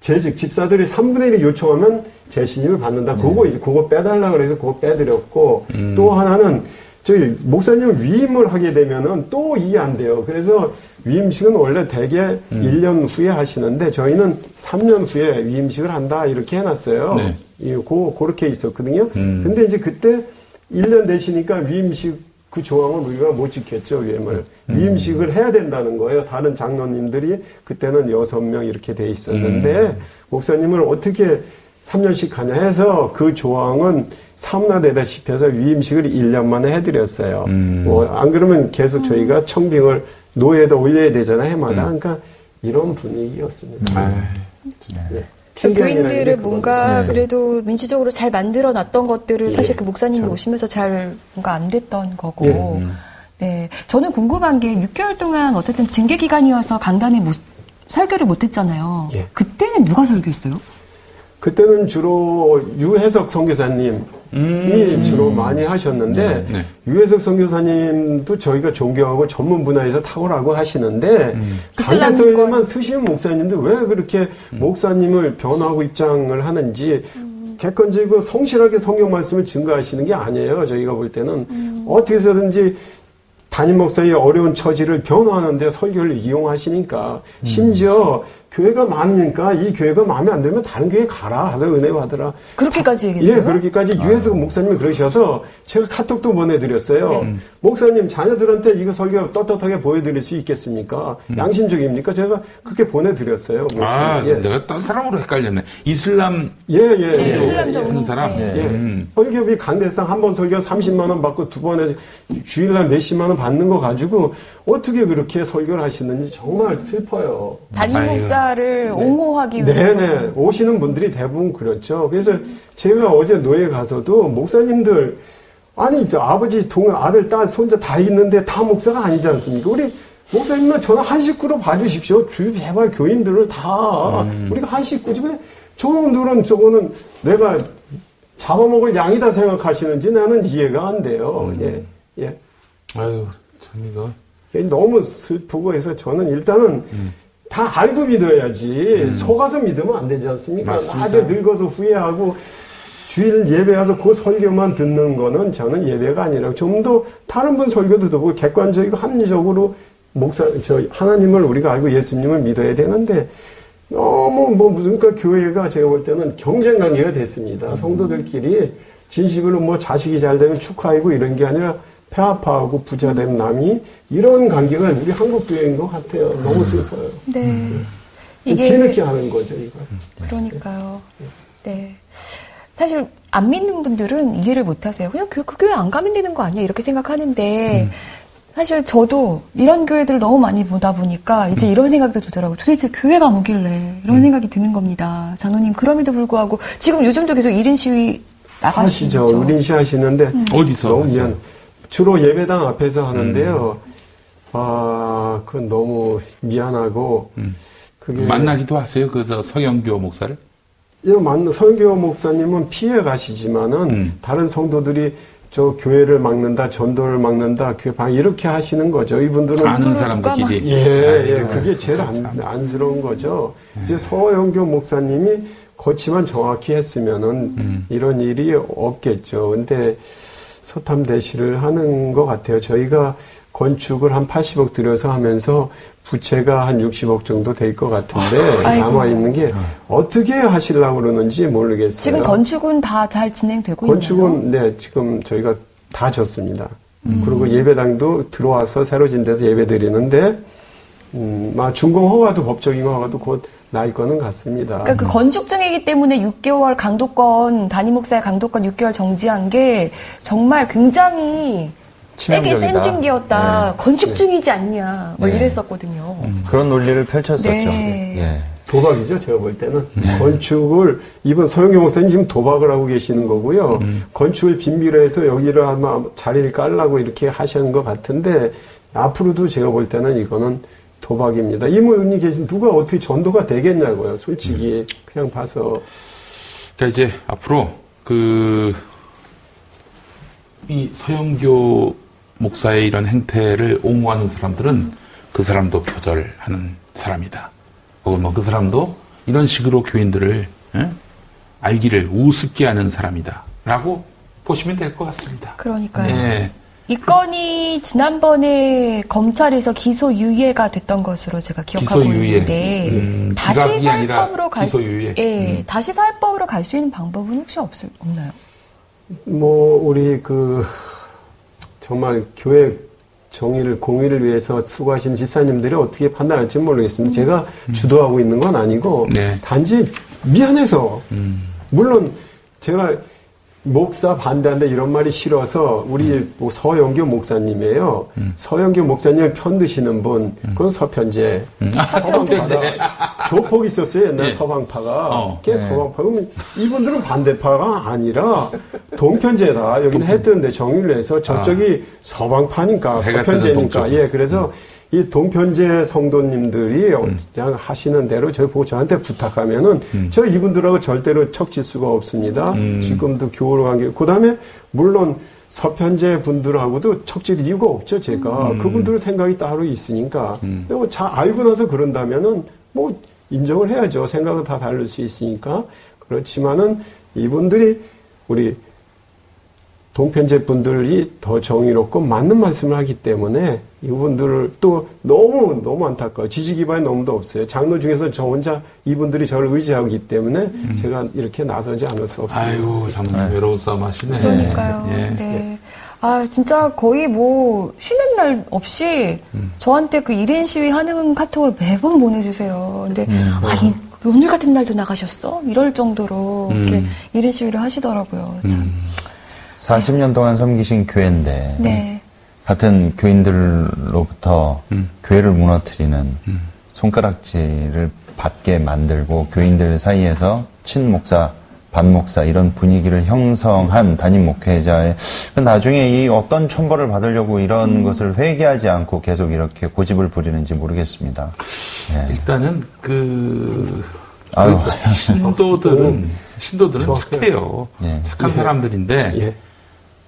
재직 집사들이 3분의 1이 요청하면 재신임을 받는다. 네. 그거 이제 그거 빼달라 그래서 그거 빼드렸고 음. 또 하나는 저희 목사님 위임을 하게 되면은 또 이해 안 돼요. 그래서 위임식은 원래 대개 음. 1년 후에 하시는데 저희는 3년 후에 위임식을 한다 이렇게 해놨어요. 네. 이, 고, 그렇게 있었거든요. 음. 근데 이제 그때 1년 되시니까 위임식 그 조항을 우리가 못 지켰죠, 위임을. 음. 위임식을 해야 된다는 거예요. 다른 장로님들이 그때는 여섯 명 이렇게 돼 있었는데, 음. 목사님을 어떻게 3년씩 가냐 해서 그 조항은 사문화되다시피 해서 위임식을 1년 만에 해드렸어요. 음. 뭐, 안 그러면 계속 저희가 청빙을 노예에다 올려야 되잖아요, 해마다. 음. 그러니까 이런 분위기였습니다. 아, 네. 그 교인들을 뭔가 네. 그래도 민주적으로 잘 만들어 놨던 것들을 네. 사실 그 목사님이 참. 오시면서 잘 뭔가 안 됐던 거고. 네. 네. 저는 궁금한 게 6개월 동안 어쨌든 징계 기간이어서 강단에 못, 설교를 못 했잖아요. 예. 그때는 누가 설교했어요? 그때는 주로 유해석 선교사님이 음. 주로 많이 하셨는데 네, 네. 유해석 선교사님도 저희가 존경하고 전문 분야에서 탁월하고 하시는데 음. 강대서에만 쓰시는 목사님들 왜 그렇게 음. 목사님을 변화하고 입장을 하는지 음. 객관적이고 성실하게 성경 말씀을 증거하시는 게 아니에요. 저희가 볼 때는 음. 어떻게 해서든지 담임 목사의 어려운 처지를 변화하는데 설교를 이용하시니까 음. 심지어 교회가 많으니까 이 교회가 마음에 안 들면 다른 교회 가라 하서 은혜 받으라. 그렇게까지 얘기했어요? 예, 그렇게까지 아. 유해석 목사님이 그러셔서 제가 카톡도 보내드렸어요. 네. 목사님 자녀들한테 이거 설교 떳떳하게 보여드릴 수 있겠습니까? 음. 양심적입니까? 제가 그렇게 보내드렸어요. 아, 예. 내가 딴 사람으로 헷갈렸네. 이슬람 예, 예, 예. 네, 이슬람 전 하는 사람. 예. 예. 음. 설교비 강대상 한 번 설교 30만 원 받고 두 번에 주일날 몇십만 원 받는 거 가지고 어떻게 그렇게 설교를 하시는지 정말 슬퍼요. 담임 목사 를 네. 옹호하기 위해서. 네네. 오시는 분들이 대부분 그렇죠. 그래서 제가 어제 노예 가서도 목사님들 아니 저 아버지 동 아들 딸 손자 다 있는데 다 목사가 아니지 않습니까? 우리 목사님은 저는 한 식구로 봐주십시오. 주위 개발 교인들을 다 음. 우리가 한 식구지 왜 저분들은 저거는 내가 잡아먹을 양이다 생각하시는지 나는 이해가 안 돼요. 음. 예, 예. 아유 참 이거 너무 슬프고 해서 저는 일단은 음. 다 알고 믿어야지 음. 속아서 믿으면 안 되지 않습니까? 나중에 늙어서 후회하고 주일 예배 가서 그 설교만 듣는 거는 저는 예배가 아니라 좀 더 다른 분 설교도 듣고 객관적이고 합리적으로 목사 저 하나님을 우리가 알고 예수님을 믿어야 되는데 너무 뭐 무슨 그 교회가 제가 볼 때는 경쟁 관계가 됐습니다. 음. 성도들끼리 진식으로 뭐 자식이 잘 되면 축하하고 이런 게 아니라 폐아파하고 부자된 남이 이런 관계가 우리 한국 교회인 것 같아요. 너무 슬퍼요. 네. 음. 이게 뒤늦게 하는 거죠, 이거. 그러니까요. 네. 사실 안 믿는 분들은 이해를 못 하세요. 그냥 그, 그 교회 안 가면 되는 거 아니야? 이렇게 생각하는데 음. 사실 저도 이런 교회들을 너무 많이 보다 보니까 이제 음. 이런 생각도 들더라고요. 도대체 교회가 뭐길래 이런 음. 생각이 드는 겁니다. 장로님 그럼에도 불구하고 지금 요즘도 계속 1인 시위 나가시죠. 우린시 하시는데 음. 어디서 너무 미안. 주로 예배당 앞에서 하는데요. 음. 아, 그건 너무 미안하고 음. 그게 만나기도 하세요. 그저 서영교 목사를? 예, 만 서영교 목사님은 피해 가시지만은 음. 다른 성도들이 저 교회를 막는다, 전도를 막는다, 교회 방 이렇게 하시는 거죠. 이분들은 아는 사람들끼리. 예, 예, 그게 제일 안, 안쓰러운 거죠. 음. 이제 서영교 목사님이 거치만 정확히 했으면은 음. 이런 일이 없겠죠. 근데 소탐 대시를 하는 것 같아요. 저희가 건축을 한 80억 들여서 하면서 부채가 한 60억 정도 될 것 같은데 아, 남아 있는 게 어떻게 하시려고 그러는지 모르겠어요. 지금 건축은 다 잘 진행되고 건축은 있나요? 네 지금 저희가 다 졌습니다. 음. 그리고 예배당도 들어와서 새로 진 데서 예배 드리는데 음, 준공 허가도 법적인 허가도 곧 날 거는 같습니다. 그러니까 그 건축 중이기 때문에 6개월 강도권 단임 목사의 강도권 6개월 정지한 게 정말 굉장히 세게 센 징계였다. 네. 건축 중이지 않냐. 뭐 네. 이랬었거든요. 음. 그런 논리를 펼쳤었죠. 네. 예. 도박이죠, 제가 볼 때는. 네. 건축을, 이번 서영교 목사님 지금 도박을 하고 계시는 거고요. 음. 건축을 빈비로 해서 여기를 아마 자리를 깔라고 이렇게 하시는 것 같은데, 앞으로도 제가 볼 때는 이거는 도박입니다. 이모님 계신 누가 어떻게 전도가 되겠냐고요, 솔직히. 음. 그냥 봐서. 그러니까 이제 앞으로 그, 이 서영교 목사의 이런 행태를 옹호하는 사람들은 그 사람도 표절하는 사람이다. 혹은 뭐 그 사람도 이런 식으로 교인들을 에? 알기를 우습게 하는 사람이다. 라고 보시면 될 것 같습니다. 그러니까요. 네. 이 건이 지난번에 검찰에서 기소유예가 됐던 것으로 제가 기억하고 기소유예. 있는데 음, 다시 사회법으로 갈 수, 예, 음. 다시 사회법으로 갈 수 있는 방법은 혹시 없, 없나요? 뭐 우리 그 정말 교회 정의를 공의를 위해서 수고하신 집사님들이 어떻게 판단할지 모르겠습니다. 제가 음. 주도하고 있는 건 아니고 네. 단지 미안해서 음. 물론 제가 목사 반대한다 이런 말이 싫어서 우리 음. 뭐 서영교 목사님이에요. 음. 서영교 목사님 편 드시는 분, 음. 그건 서편제. 음. 서방파가 조폭 있었어요 옛날 네. 서방파가. 어. 걔 네. 서방파. 그러면 이분들은 반대파가 아니라 동편제다. 여기는 했던데 정의를 해서 저쪽이 아. 서방파니까 서편제니까. 예, 그래서 음. 이 동편제 성도님들이 음. 그냥 하시는 대로 저희 보고 저한테 부탁하면은 음. 저 이분들하고 절대로 척질 수가 없습니다. 음. 지금도 교우로 관계. 그 다음에 물론 서편제 분들하고도 척질 이유가 없죠. 제가 음. 그분들 생각이 따로 있으니까. 음. 근데 뭐 잘 알고 나서 그런다면은 뭐 인정을 해야죠. 생각은 다 다를 수 있으니까. 그렇지만은 이분들이 우리 동편제 분들이 더 정의롭고 맞는 말씀을 하기 때문에 이분들을 또 너무 너무 안타까워 지지 기반이 너무도 없어요. 장로 중에서 저 혼자 이분들이 저를 의지하기 고있 때문에 음. 제가 이렇게 나서지 않을 수 없습니다. 아이고 장로 네. 외로운 싸움 하시네. 그러니까요. 예. 네. 네. 아 진짜 거의 뭐 쉬는 날 없이 음. 저한테 그 1인 시위 하는 카톡을 매번 보내주세요. 근데 음. 아니 오늘 같은 날도 나가셨어? 이럴 정도로 이렇게 1인 음. 시위를 하시더라고요. 참. 음. 40년 동안 섬기신 교회인데 네. 같은 교인들로부터 음. 교회를 무너뜨리는 음. 손가락질을 받게 만들고 교인들 사이에서 친목사, 반목사 이런 분위기를 형성한 담임 목회자의 그 나중에 이 어떤 천벌을 받으려고 이런 음. 것을 회개하지 않고 계속 이렇게 고집을 부리는지 모르겠습니다. 네. 일단은 그, 아유. 그 신도들은 신도들은 착해요. 네. 착한 예. 사람들인데 예.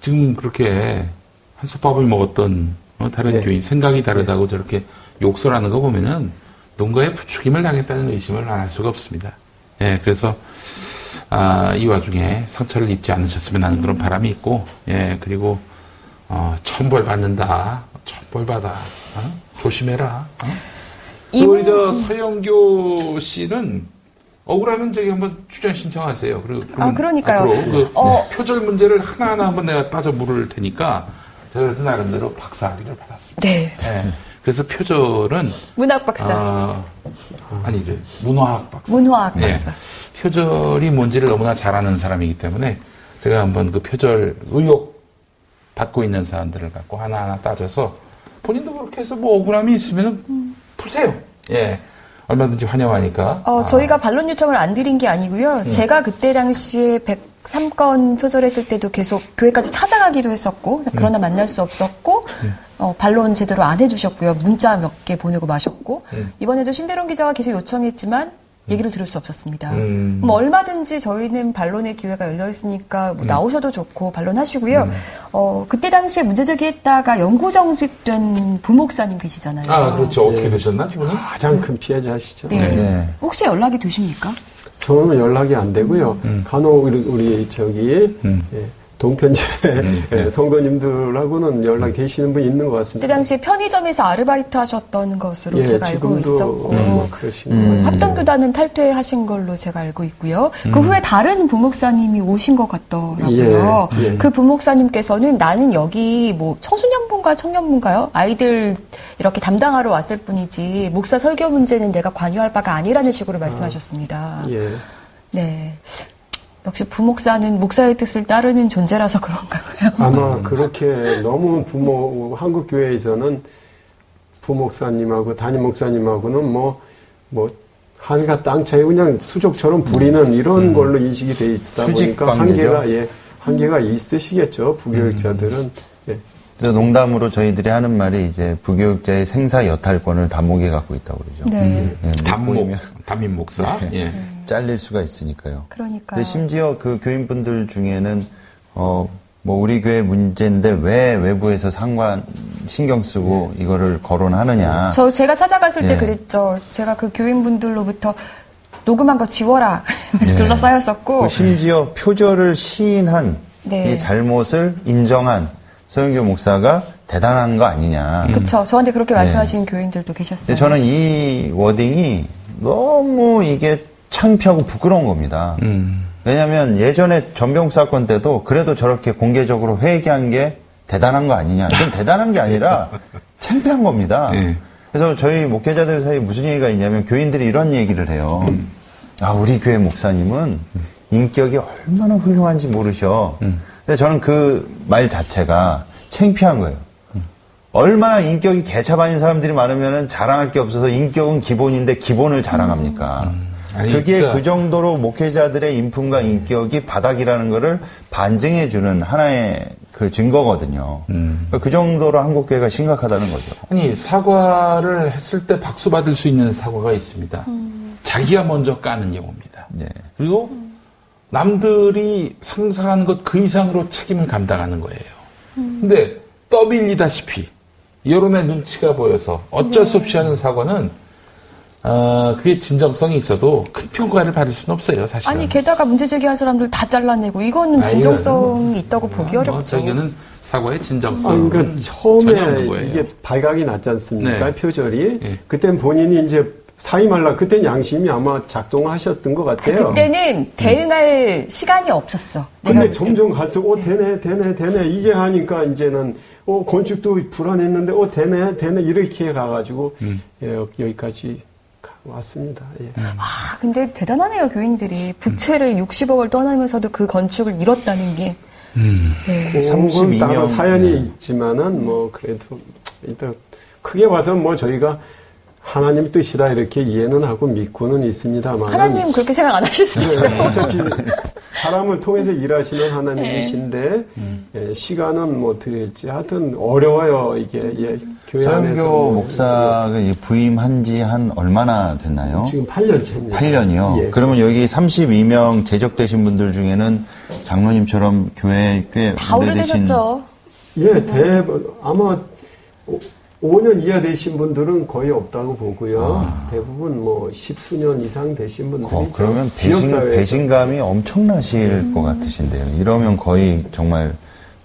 지금 그렇게 한솥밥을 먹었던 어, 다른 네. 교인 생각이 다르다고 네. 저렇게 욕설하는 거 보면은 농가에 부추김을 당했다는 의심을 안 할 수가 없습니다. 예, 그래서 아, 이 와중에 상처를 입지 않으셨으면 하는 그런 바람이 있고, 예, 그리고 어, 천벌 받는다, 천벌 받아, 어? 조심해라. 어? 또저 서영교 씨는 억울하면 저기 한번 출연 신청하세요. 그리고 아 그러니까요. 그 어. 표절 문제를 하나하나 한번 내가 빠져 물을 테니까 저희도 나름대로 박사 학위를 받았습니다. 네. 네. 그래서 표절은 문학 박사. 아, 아니 이제 문화학 박사. 문화학 네. 박사. 표절이 뭔지를 너무나 잘 아는 사람이기 때문에 제가 한번 그 표절 의혹 받고 있는 사람들을 갖고 하나하나 따져서 본인도 그렇게 해서 뭐 억울함이 있으면 음. 풀세요. 예. 얼마든지 환영하니까. 어, 아. 저희가 반론 요청을 안 드린 게 아니고요. 음. 제가 그때 당시에 100 삼건 표절했을 때도 계속 교회까지 찾아가기도 했었고 그러나 음. 만날 수 없었고 음. 어, 반론 제대로 안 해주셨고요. 문자 몇 개 보내고 마셨고 음. 이번에도 신배론 기자가 계속 요청했지만 얘기를 들을 수 없었습니다. 음. 뭐 얼마든지 저희는 반론의 기회가 열려 있으니까 뭐 음. 나오셔도 좋고 반론하시고요. 음. 어, 그때 당시에 문제 제기했다가 영구 정직된 부목사님 계시잖아요. 아 그렇죠. 어떻게 네. 되셨나 지금 가장 큰 피해자시죠. 네. 네. 혹시 연락이 되십니까? 저는 연락이 안 되고요. 음. 간혹 우리, 우리 저기 음. 예. 동편제 음, 네. 성도님들하고는 연락 되시는 분이 있는 것 같습니다. 그때 당시 편의점에서 아르바이트 하셨던 것으로 예, 제가 알고 있었고 음, 음. 합동교단은 탈퇴하신 걸로 제가 알고 있고요. 그 음. 후에 다른 부목사님이 오신 것 같더라고요. 예, 예. 그 부목사님께서는 나는 여기 뭐 청소년분가 청년분가요? 아이들 이렇게 담당하러 왔을 뿐이지 목사 설교 문제는 내가 관여할 바가 아니라는 식으로 말씀하셨습니다. 아, 예. 네. 역시 부목사는 목사의 뜻을 따르는 존재라서 그런가요? 아마 그렇게 너무 부모 한국 교회에서는 부목사님하고 담임 목사님하고는 뭐뭐 뭐 하늘과 땅 차이 그냥 수족처럼 부리는 음. 이런 음. 걸로 인식이 돼 있다 보니까 한계가 예 한계가 있으시겠죠 부교육자들은 음. 예. 농담으로 저희들이 하는 말이 이제 부교육자의 생사 여탈권을 담목에 갖고 있다고 그러죠. 네. 예, 담목, 담임 목사. 네. 예. 잘릴 수가 있으니까요. 그러니까. 근데 심지어 그 교인분들 중에는 어. 뭐 우리 교회 문제인데 왜 외부에서 상관 신경 쓰고 네. 이거를 거론하느냐. 저 제가 찾아갔을 때 예. 그랬죠. 제가 그 교인분들로부터 녹음한 거 지워라. 그래서 네. 둘러싸였었고. 뭐 심지어 표절을 시인한 네. 이 잘못을 인정한 서영교 목사가 대단한 거 아니냐. 그렇죠. 저한테 그렇게 네. 말씀하시는 교인들도 계셨어요. 근데 저는 이 워딩이 너무 이게 창피하고 부끄러운 겁니다. 음. 왜냐하면 예전에 전병 사건 때도 그래도 저렇게 공개적으로 회개한 게 대단한 거 아니냐. 이건 대단한 게 아니라 창피한 겁니다. 네. 그래서 저희 목회자들 사이에 무슨 얘기가 있냐면 교인들이 이런 얘기를 해요. 음. 아, 우리 교회 목사님은 인격이 얼마나 훌륭한지 모르셔. 음. 근데 저는 그 말 자체가 창피한 거예요. 얼마나 인격이 개차반인 사람들이 많으면 자랑할 게 없어서 인격은 기본인데 기본을 자랑합니까? 음. 아니, 그게 진짜. 그 정도로 목회자들의 인품과 인격이 바닥이라는 것을 반증해 주는 하나의 그 증거거든요. 음. 그 정도로 한국 교회가 심각하다는 거죠. 아니 사과를 했을 때 박수 받을 수 있는 사과가 있습니다. 음. 자기가 먼저 까는 경우입니다. 네. 그리고 남들이 상상하는 것그 이상으로 책임을 감당하는 거예요. 음. 근데 떠밀리다시피 여론의 눈치가 보여서 어쩔 수 없이 하는 사과는 어, 그게 진정성이 있어도 큰 평가를 받을 수는 없어요, 사실. 아니, 게다가 문제 제기할 사람들 다 잘라내고, 이거는 진정성이 있다고 보기 뭐 어렵죠. 저기는 사과의 진정성. 그러니까 처음에 이게 발각이 났지 않습니까? 네. 표절이. 네. 그땐 본인이 이제 사임할라 그땐 양심이 아마 작동하셨던 것 같아요. 아, 그때는 대응할 음. 시간이 없었어. 근데 점점 갈수록 어 되네 되네 되네 이게 하니까 이제는 어 건축도 불안했는데 어 되네 되네 이렇게 가가지고 음. 예, 여기까지 왔습니다. 예. 아 근데 대단하네요 교인들이 부채를 음. 60억을 떠나면서도 그 건축을 잃었다는 게. 음. 네. 32년 사연이 네. 있지만은 뭐 그래도 일단 크게 봐서 뭐 저희가 하나님 뜻이다 이렇게 이해는 하고 믿고는 있습니다만 하나님 그렇게 생각 안 하실 수도 있어요. 네, 어차피 사람을 통해서 일하시는 하나님이신데 네. 예, 시간은 뭐 어떻게 될지 하여튼 어려워요 이게 예, 교회 안에서 목사가 부임한 지 한 얼마나 됐나요? 지금 8년째입니다. 8년이요. 예, 그러면 여기 32명 제적되신 분들 중에는 장로님처럼 교회 꽤다 오래되신 예, 대 아마 5년 이하 되신 분들은 거의 없다고 보고요. 아. 대부분 뭐 십수년 이상 되신 분들이 어, 그러면 배신, 배신감이 엄청나실 음. 것 같으신데요. 이러면 거의 정말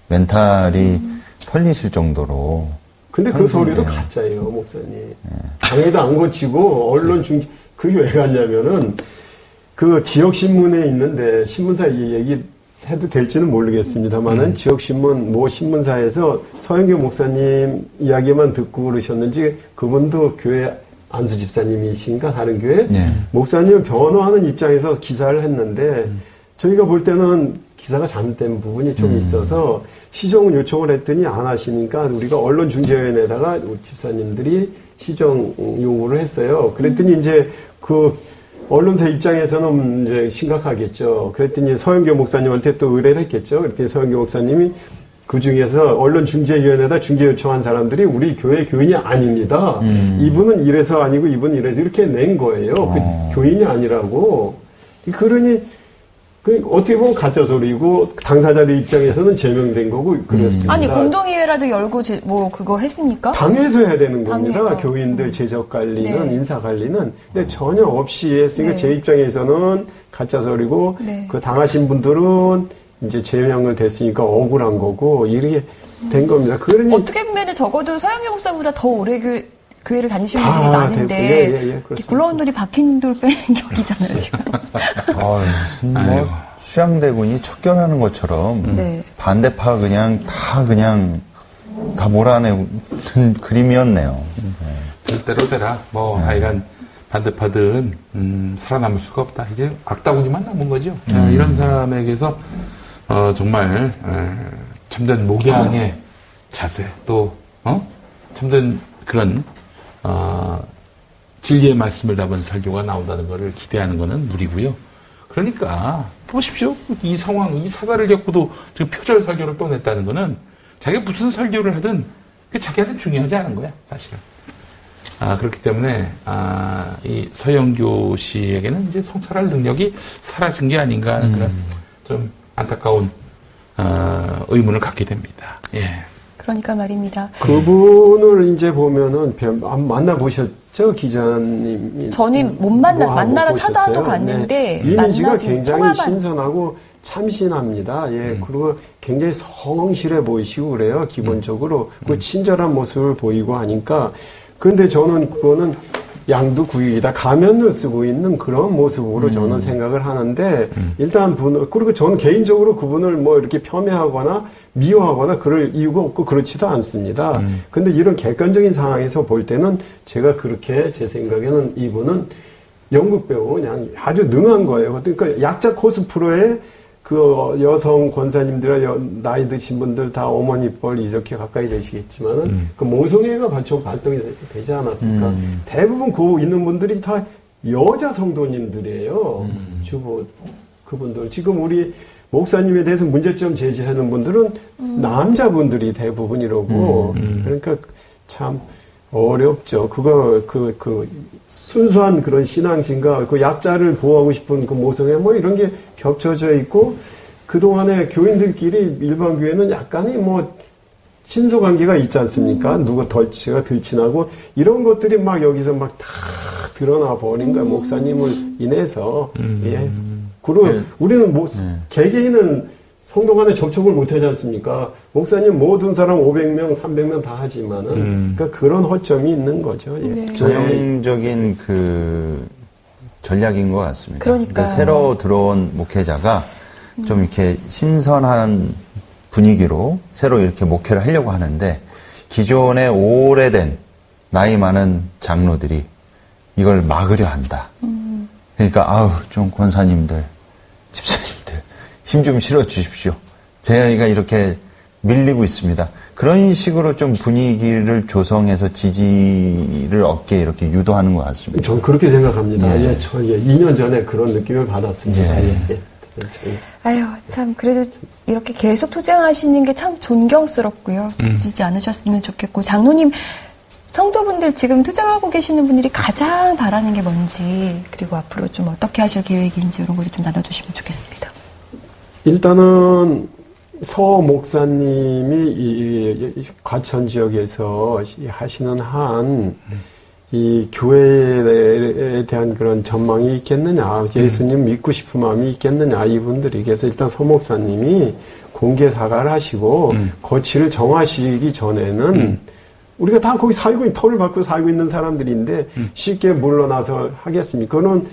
멘탈이 음. 털리실 정도로. 근데 그 소리도 가짜예요, 목사님. 네. 당에도 안 고치고 언론 중 그게 왜 갔냐면은 그 지역 신문에 있는데 신문사 이 얘기 해도 될지는 모르겠습니다만은 음. 지역 신문 모 신문사에서 서영교 목사님 이야기만 듣고 그러셨는지 그분도 교회 안수 집사님이신가 다른 교회 네. 목사님을 변호하는 입장에서 기사를 했는데 음. 저희가 볼 때는 기사가 잘못된 부분이 좀 음. 있어서 시정 요청을 했더니 안 하시니까 우리가 언론중재위원회에다가 집사님들이 시정 요구를 했어요. 그랬더니 이제 그 언론사 입장에서는 이제 심각하겠죠. 그랬더니 서영교 목사님한테 또 의뢰를 했겠죠. 그랬더니 서영교 목사님이 그 중에서 언론 중재위원회에다 중재 요청한 사람들이 우리 교회 교인이 아닙니다. 음. 이분은 이래서 아니고 이분은 이래서 이렇게 낸 거예요. 그 어. 그 교인이 아니라고. 그러니 그 어떻게 보면 가짜 소리고 당사자들 입장에서는 제명된 거고 그렇습니다. 아니 공동의회라도 열고 제, 뭐 그거 했습니까? 당에서 해야 되는 겁니다. 당에서. 교인들 제적 관리는 네. 인사 관리는 근데 전혀 없이 했으니까 네. 제 입장에서는 가짜 소리고 네. 그 당하신 분들은 이제 제명을 됐으니까 억울한 거고 이렇게 된 겁니다. 그러니 어떻게 보면 적어도 서영교 목사보다 더 오래 교, 교회를 다니시는 분들이 아, 많은데 예, 예, 예, 굴러온 돌이 박힌 돌 빼는 격이잖아요 지금. 아, 무슨 뭐 수양대군이 척결하는 것처럼 음. 네. 반대파 그냥 다 그냥 다 몰아내는 그림이었네요. 네. 대로 되라. 뭐 네. 하여간 반대파들은 음, 살아남을 수가 없다. 이제 악다구니만 남은 거죠. 음. 이런 사람에게서 어, 정말 어, 참된 목양의 자세 또 어? 참된 그런 어, 진리의 말씀을 담은 설교가 나온다는 것을 기대하는 것은 무리고요. 그러니까 보십시오. 이 상황, 이 사달을 겪고도 지금 표절 설교를 또 냈다는 것은 자기가 무슨 설교를 하든 자기한테 중요하지 않은 거야, 사실은. 아, 그렇기 때문에 아, 이 서영교 씨에게는 이제 성찰할 능력이 사라진 게 아닌가 하는 음. 그런 좀 안타까운 어, 의문을 갖게 됩니다. 예. 그러니까 말입니다. 그분을 이제 보면은 만나 보셨죠 기자님? 저는 못 만나 뭐 만나러 찾아도 갔는데 네. 이미지가 굉장히 통화만... 신선하고 참신합니다. 예, 음. 그리고 굉장히 성실해 보이시고 그래요 기본적으로 음. 그 친절한 모습을 보이고 하니까. 근데 저는 그거는 양두구이다 가면을 쓰고 있는 그런 모습으로 음. 저는 생각을 하는데 음. 일단 분 그리고 저는 개인적으로 그분을 뭐 이렇게 폄훼하거나 미워하거나 그럴 이유가 없고 그렇지도 않습니다. 음. 근데 이런 객관적인 상황에서 볼 때는 제가 그렇게 제 생각에는 이분은 연극 배우 그냥 아주 능한 거예요. 그러니까 약자 코스 프로에 그 여성 권사님들 나이 드신 분들 다 어머니 뻘 이렇게 가까이 되시겠지만은 음. 그 모성애가 발전 발동이 되지 않았을까? 음. 대부분 그 있는 분들이 다 여자 성도님들이에요. 음. 주부 그분들 지금 우리 목사님에 대해서 문제점 제기하는 분들은 음. 남자분들이 대부분이라고 음. 음. 그러니까 참 어렵죠. 그거 그 그 순수한 그런 신앙심과 그 약자를 보호하고 싶은 그 모성애 뭐 이런 게 겹쳐져 있고 그동안에 교인들끼리 일반 교회는 약간의 뭐 친소 관계가 있지 않습니까? 음. 누구 덜치가 들친하고 이런 것들이 막 여기서 막 다 드러나 버린 거야. 음. 목사님을 인해서. 음. 예. 그리고 네. 우리는 뭐 네. 개개인은 성도 간에 접촉을 못 하지 않습니까? 목사님 모든 사람 500명, 300명 다 하지만은 음. 그러니까 그런 허점이 있는 거죠. 예. 네. 전형적인 그 전략인 것 같습니다. 그러니까, 그러니까 새로 들어온 목회자가 음. 좀 이렇게 신선한 분위기로 새로 이렇게 목회를 하려고 하는데 기존에 오래된 나이 많은 장로들이 이걸 막으려 한다. 음. 그러니까 아우 좀 권사님들, 집사님 힘 좀 실어 주십시오. 저희가 이렇게 밀리고 있습니다. 그런 식으로 좀 분위기를 조성해서 지지를 얻게 이렇게 유도하는 것 같습니다. 저는 그렇게 생각합니다. 예, 예 저 예, 2년 전에 그런 느낌을 받았습니다. 예. 예. 아유, 참, 그래도 이렇게 계속 투쟁하시는 게 참 존경스럽고요. 음. 지치지 음. 않으셨으면 좋겠고, 장로님, 성도분들 지금 투쟁하고 계시는 분들이 가장 바라는 게 뭔지, 그리고 앞으로 좀 어떻게 하실 계획인지 이런 거를 좀 나눠주시면 좋겠습니다. 일단은 서 목사님이 이 과천 지역에서 하시는 한 이 교회에 대한 그런 전망이 있겠느냐, 예수님 믿고 싶은 마음이 있겠느냐, 이분들에게서 일단 서 목사님이 공개 사과를 하시고 음. 거취를 정하시기 전에는 음. 우리가 다 거기 살고 있는 터를 받고 살고 있는 사람들인데 음. 쉽게 물러나서 하겠습니까? 그는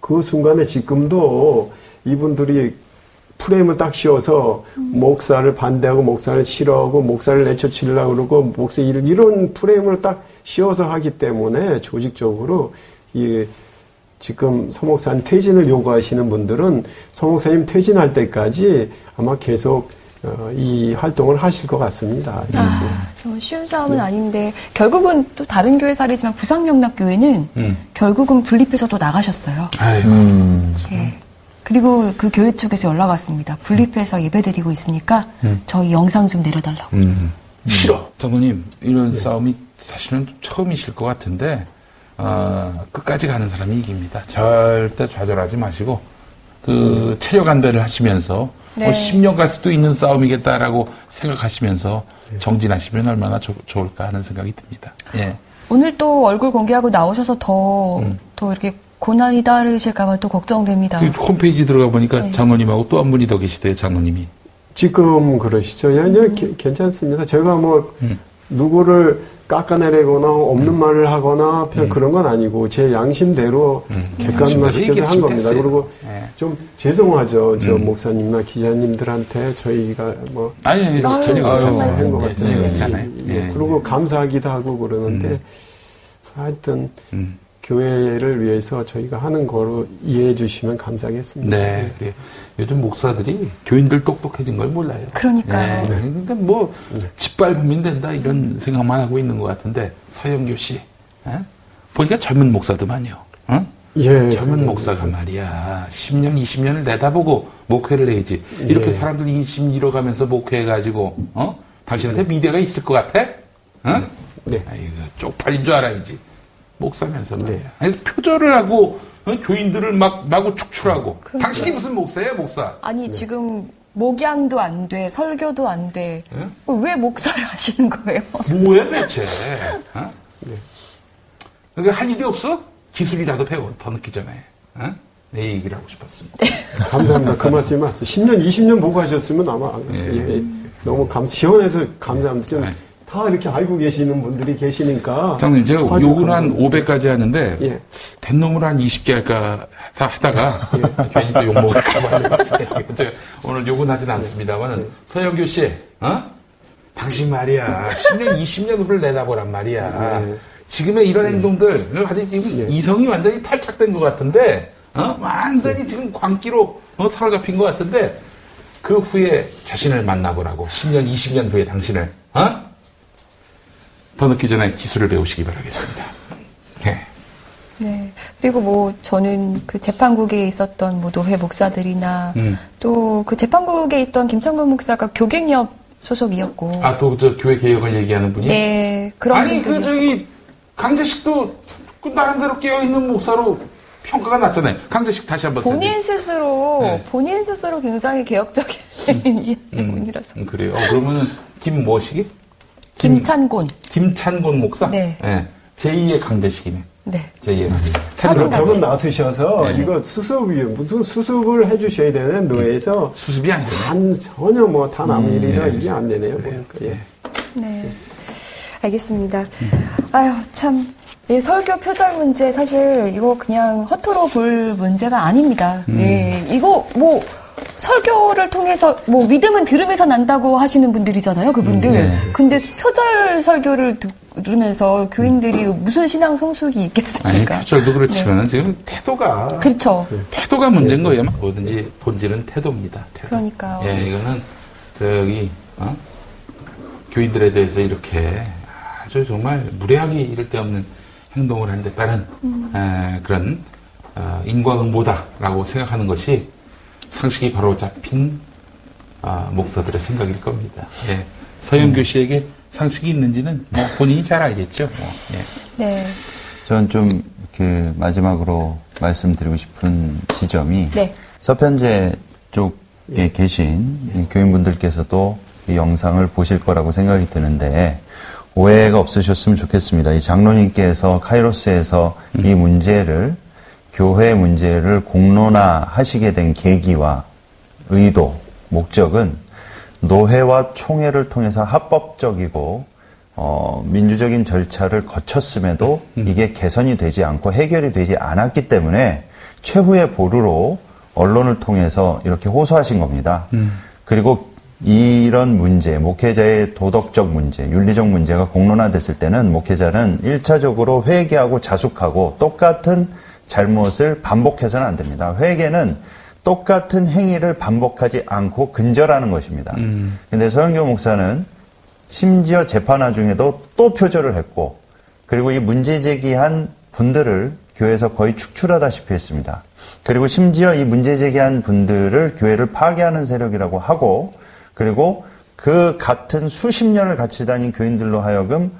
그 순간에 지금도 이분들이 프레임을 딱 씌워서 음. 목사를 반대하고 목사를 싫어하고 목사를 내쫓으려고 그러고 목사 일 이런 프레임을 딱 씌워서 하기 때문에 조직적으로 이 지금 서목사님 퇴진을 요구하시는 분들은 서목사님 퇴진할 때까지 아마 계속 어, 이 활동을 하실 것 같습니다. 아, 쉬운 싸움은 네. 아닌데 결국은 또 다른 교회 사례지만 부산경락교회는 음. 결국은 분립해서 또 나가셨어요. 음. 예. 그리고 그 교회 쪽에서 연락 왔습니다. 분립해서 예배드리고 있으니까 음. 저희 영상 좀 내려달라고. 음. 싫어. 장로님 이런 네. 싸움이 사실은 처음이실 것 같은데 어, 끝까지 가는 사람이 이깁니다. 절대 좌절하지 마시고 그 체력 안배를 하시면서 네. 뭐 10년 갈 수도 있는 싸움이겠다라고 생각하시면서 네. 정진하시면 얼마나 조, 좋을까 하는 생각이 듭니다. 예. 오늘 또 얼굴 공개하고 나오셔서 더, 음. 더 이렇게 고난이 따르실까봐 또 걱정됩니다. 그 홈페이지 들어가 보니까 네. 장로님하고 또 한 분이 더 계시대요, 장로님이. 지금 그러시죠. 예, 음. 괜찮습니다. 제가 뭐, 음. 누구를 깎아내리거나 없는 음. 말을 하거나 음. 그런 건 아니고 제 양심대로 음. 객관화시켜서 한 겁니다. 그리고 네. 좀 죄송하죠. 저 음. 목사님이나 기자님들한테 저희가 뭐 아니, 아니 전혀 한것 같아요. 괜찮아요. 예. 그리고 감사하기도 하고 그러는데 음. 하여튼 음. 교회를 위해서 저희가 하는 거로 이해해 주시면 감사하겠습니다. 네. 네. 요즘 목사들이 교인들 똑똑해진 걸 몰라요. 그러니까요. 네. 네. 그러니까 뭐 네. 짓밟으면 된다 이런 생각만 하고 있는 것 같은데 서영교 씨 에? 보니까 젊은 목사도 많요. 어? 예, 젊은 목사가 말이야 10년, 20년을 내다보고 목회를 해야지. 이렇게 예. 사람들이 인심 잃어가면서 목회해가지고 어? 당신한테 미래가 있을 것 같아? 어? 네. 아이고 쪽팔린 줄 알아야지. 목사면서 말이야. 네. 그래서 표절을 하고 어? 교인들을 막 마구 축출하고. 그러니까. 당신이 무슨 목사예요, 목사? 아니 네. 지금 목양도 안 돼, 설교도 안 돼. 네? 왜 목사를 하시는 거예요? 뭐야 대체? 어? 네. 그러니까 할 일이 없어? 기술이라도 배워 더 늦기 전에. 어? 내 얘기를 하고 싶었습니다. 네. 감사합니다. 그 말씀이 맞습니다. 10년, 20년 보고 하셨으면 아마 예. 예, 너무 감, 시원해서 감사합니다. 좀 예. 다 이렇게 알고 계시는 분들이 계시니까. 장님, 제가 욕을 한 500까지 하는데, 예. 된 놈을 한 20개 할까 하다가, 예. 괜히 또 욕 먹을까 봐. 제가 오늘 욕은 하진 않습니다만, 예. 서영교 씨, 어? 당신 말이야. 10년, 20년 후를 내다보란 말이야. 예. 지금의 이런 예. 행동들, 아직 지금 예. 이성이 완전히 탈착된 것 같은데, 어? 완전히 지금 광기로 어? 사로잡힌 것 같은데, 그 후에 자신을 만나보라고. 10년, 20년 후에 당신을, 어? 더 늦기 전에 기술을 배우시기 바라겠습니다. 네. 네. 그리고 뭐 저는 그 재판국에 있었던 뭐 노회 목사들이나 음. 또그 재판국에 있던 김창건 목사가 교갱협 소속이었고. 아, 또 저 교회 개혁을 얘기하는 분이? 네. 그런 아니, 그 저기 강재식도 그 나름대로 깨어있는 목사로 평가가 났잖아요. 강재식 다시 한번 본인 스스로 네. 본인 스스로 굉장히 개혁적인 음, 분이라서. 음, 그래요. 어, 그러면은 김뭐식이 김찬곤. 김찬곤 목사? 네. 네. 제2의 강대식이네. 네. 제2의 사진 벽은 나서셔서 네. 이거 수습이 무슨 수습을 해주셔야 되는 노예에서 음. 수습이 안 되네. 단, 전혀 뭐단 아무 음, 일이나 네. 이게 안 되네요. 보니까. 예. 네. 알겠습니다. 음. 아유, 참. 이 설교 표절 문제 사실 이거 그냥 허투루 볼 문제가 아닙니다. 음. 예. 이거 뭐 설교를 통해서 뭐 믿음은 들으면서 난다고 하시는 분들이잖아요, 그분들. 네. 근데 표절 설교를 들으면서 교인들이 무슨 신앙 성숙이 있겠습니까? 아니, 표절도 그렇지만 네. 지금 태도가 그렇죠. 태도가 문제인 거예요. 뭐든지 본질은 태도입니다. 태도. 그러니까요. 예, 이거는 저기 어? 교인들에 대해서 이렇게 아주 정말 무례하게 이럴 데 없는 행동을 하는데 빠른 음. 에, 그런 어, 인과응보다라고 생각하는 것이 상식이 바로 잡힌 아, 목사들의 생각일 겁니다. 예. 서영교 씨에게 상식이 있는지는 뭐 본인이 잘 알겠죠. 뭐. 예. 네. 저는 좀 그 마지막으로 말씀드리고 싶은 지점이 네. 서편제 쪽에 예. 계신 예. 교인분들께서도 이 영상을 보실 거라고 생각이 드는데 오해가 없으셨으면 좋겠습니다. 이 장로님께서 카이로스에서 음. 이 문제를 교회 문제를 공론화하시게 된 계기와 의도, 목적은 노회와 총회를 통해서 합법적이고 어, 민주적인 절차를 거쳤음에도 음. 이게 개선이 되지 않고 해결이 되지 않았기 때문에 최후의 보루로 언론을 통해서 이렇게 호소하신 겁니다. 음. 그리고 이런 문제, 목회자의 도덕적 문제, 윤리적 문제가 공론화됐을 때는 목회자는 1차적으로 회개하고 자숙하고 똑같은 잘못을 반복해서는 안 됩니다. 회개는 똑같은 행위를 반복하지 않고 근절하는 것입니다. 음. 근데 서영교 목사는 심지어 재판화 중에도 또 표절을 했고 그리고 이 문제 제기한 분들을 교회에서 거의 축출하다시피 했습니다. 그리고 심지어 이 문제 제기한 분들을 교회를 파괴하는 세력이라고 하고 그리고 그 같은 수십 년을 같이 다닌 교인들로 하여금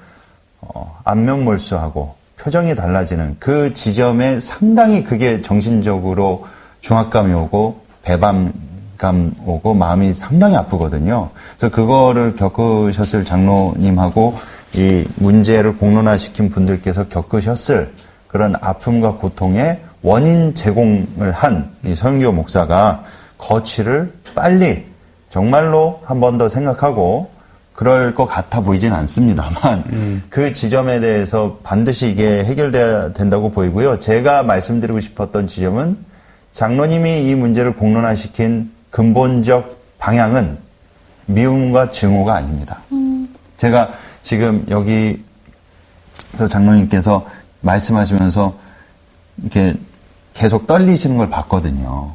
어, 안면 몰수하고 표정이 달라지는 그 지점에 상당히 그게 정신적으로 중압감이 오고 배반감 오고 마음이 상당히 아프거든요. 그래서 그거를 겪으셨을 장로님하고 이 문제를 공론화시킨 분들께서 겪으셨을 그런 아픔과 고통의 원인 제공을 한 이 서영교 목사가 거취를 빨리 정말로 한 번 더 생각하고 그럴 것 같아 보이진 않습니다만 음. 그 지점에 대해서 반드시 이게 해결돼야 된다고 보이고요. 제가 말씀드리고 싶었던 지점은 장로님이 이 문제를 공론화시킨 근본적 방향은 미움과 증오가 아닙니다. 음. 제가 지금 여기서 장로님께서 말씀하시면서 이렇게 계속 떨리시는 걸 봤거든요.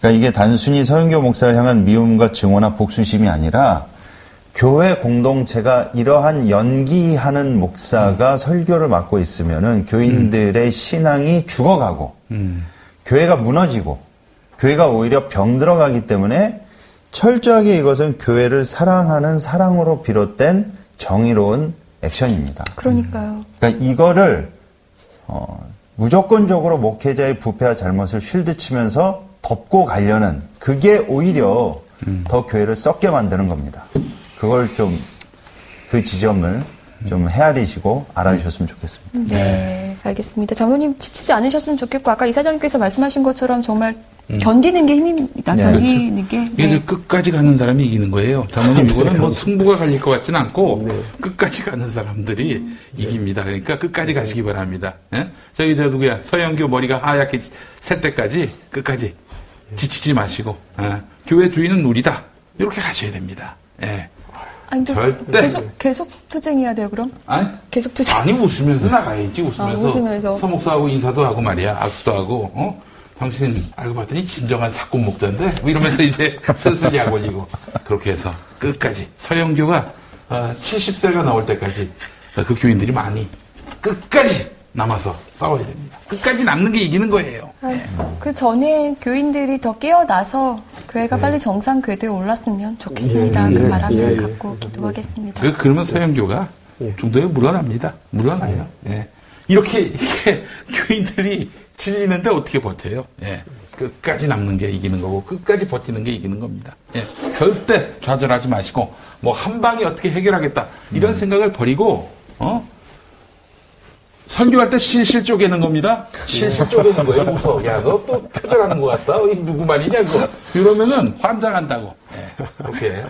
그러니까 이게 단순히 서영교 목사를 향한 미움과 증오나 복수심이 아니라 교회 공동체가 이러한 연기하는 목사가 음. 설교를 맡고 있으면은 교인들의 음. 신앙이 죽어가고 음. 교회가 무너지고 교회가 오히려 병들어가기 때문에 철저하게 이것은 교회를 사랑하는 사랑으로 비롯된 정의로운 액션입니다. 그러니까요. 그러니까 이거를 어, 무조건적으로 목회자의 부패와 잘못을 쉴드 치면서 덮고 가려는 그게 오히려 음. 더 교회를 썩게 만드는 겁니다. 그걸 좀 그 지점을 좀 헤아리시고 알아주셨으면 좋겠습니다. 네, 알겠습니다. 장로님 지치지 않으셨으면 좋겠고 아까 이사장님께서 말씀하신 것처럼 정말 음. 견디는 게 힘입니다. 네, 견디는 그렇죠. 게. 네. 끝까지 가는 사람이 이기는 거예요. 장모님 이거는 뭐 승부가 갈릴 것 같지는 않고 네. 끝까지 가는 사람들이 네. 이깁니다. 그러니까 끝까지 가시기 바랍니다. 예? 저기 저 누구야 서영교 머리가 하얗게 셀 때까지 끝까지 지치지 마시고 예? 교회 주인은 우리다 이렇게 가셔야 됩니다. 예. 아니, 절대 계속 계속 투쟁해야 돼요 그럼? 아니 계속 투쟁. 아니 웃으면서 나가야지 웃으면서. 아, 웃으면서. 서목사하고 인사도 하고 말이야 악수도 하고 어? 당신 알고 봤더니 진정한 사건 목자인데 뭐 이러면서 이제 슬슬 약 올리고 그렇게 해서 끝까지 서영교가 70세가 어, 나올 때까지 그 교인들이 많이 끝까지 남아서 싸워야 됩니다. 끝까지 남는 게 이기는 거예요. 아, 그 전에 교인들이 더 깨어나서 교회가 네. 빨리 정상 궤도에 올랐으면 좋겠습니다. 예, 그 예, 바람을 예, 예. 갖고 기도하겠습니다. 그, 그러면 서영교가 예. 중도에 물러납니다. 물러나요. 예. 이렇게, 이렇게 교인들이 질리는데 어떻게 버텨요? 예. 끝까지 남는 게 이기는 거고 끝까지 버티는 게 이기는 겁니다. 예. 절대 좌절하지 마시고 뭐 한 방에 어떻게 해결하겠다 이런 음. 생각을 버리고 어? 설교할 때 실실 쪼개는 겁니다. 실실 쪼개는 거예요. 무서워. 야, 너 또 표절하는 것 같다. 이 누구 말이냐, 그거. 이러면은 환장한다고. 네, 그렇게 네,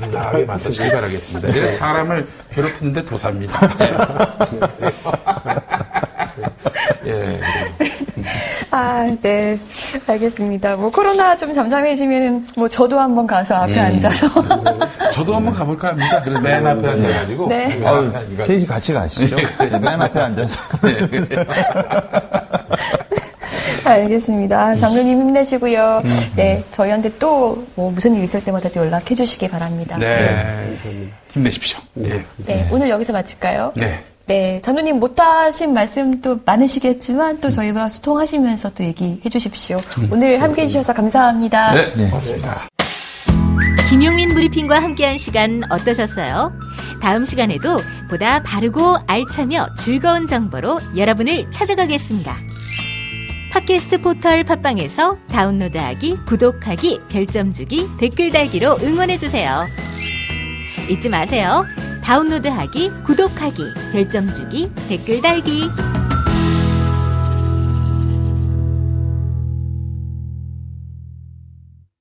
당당하게 맞서시기 바라겠습니다. 네. 사람을 괴롭히는데 도사입니다. 네. 예. 아, 네. 알겠습니다. 뭐 코로나 좀 잠잠해지면 뭐 저도 한번 가서 앞에 음. 앉아서. 저도 한번 가볼까 합니다. 그래서 맨 앞에 앉아가지고. 네. 아, 셋이 같이 가시죠. 네. 네. 맨 앞에 앉아서. 네. 알겠습니다. 장로님 힘내시고요. 음. 네, 저희한테 또 뭐 무슨 일 있을 때마다 또 연락해 주시기 바랍니다. 네. 네. 힘내십시오. 네. 네. 오늘 여기서 마칠까요? 네. 네, 전우님 못하신 말씀도 많으시겠지만 또 저희와 소통하시면서 또 얘기해 주십시오. 음, 오늘 함께 해주셔서 감사합니다. 네, 네. 고맙습니다. 김용민 브리핑과 함께한 시간 어떠셨어요? 다음 시간에도 보다 바르고 알차며 즐거운 정보로 여러분을 찾아가겠습니다. 팟캐스트 포털 팟빵에서 다운로드하기, 구독하기, 별점 주기, 댓글 달기로 응원해주세요. 잊지 마세요. 다운로드하기, 구독하기, 별점 주기, 댓글 달기.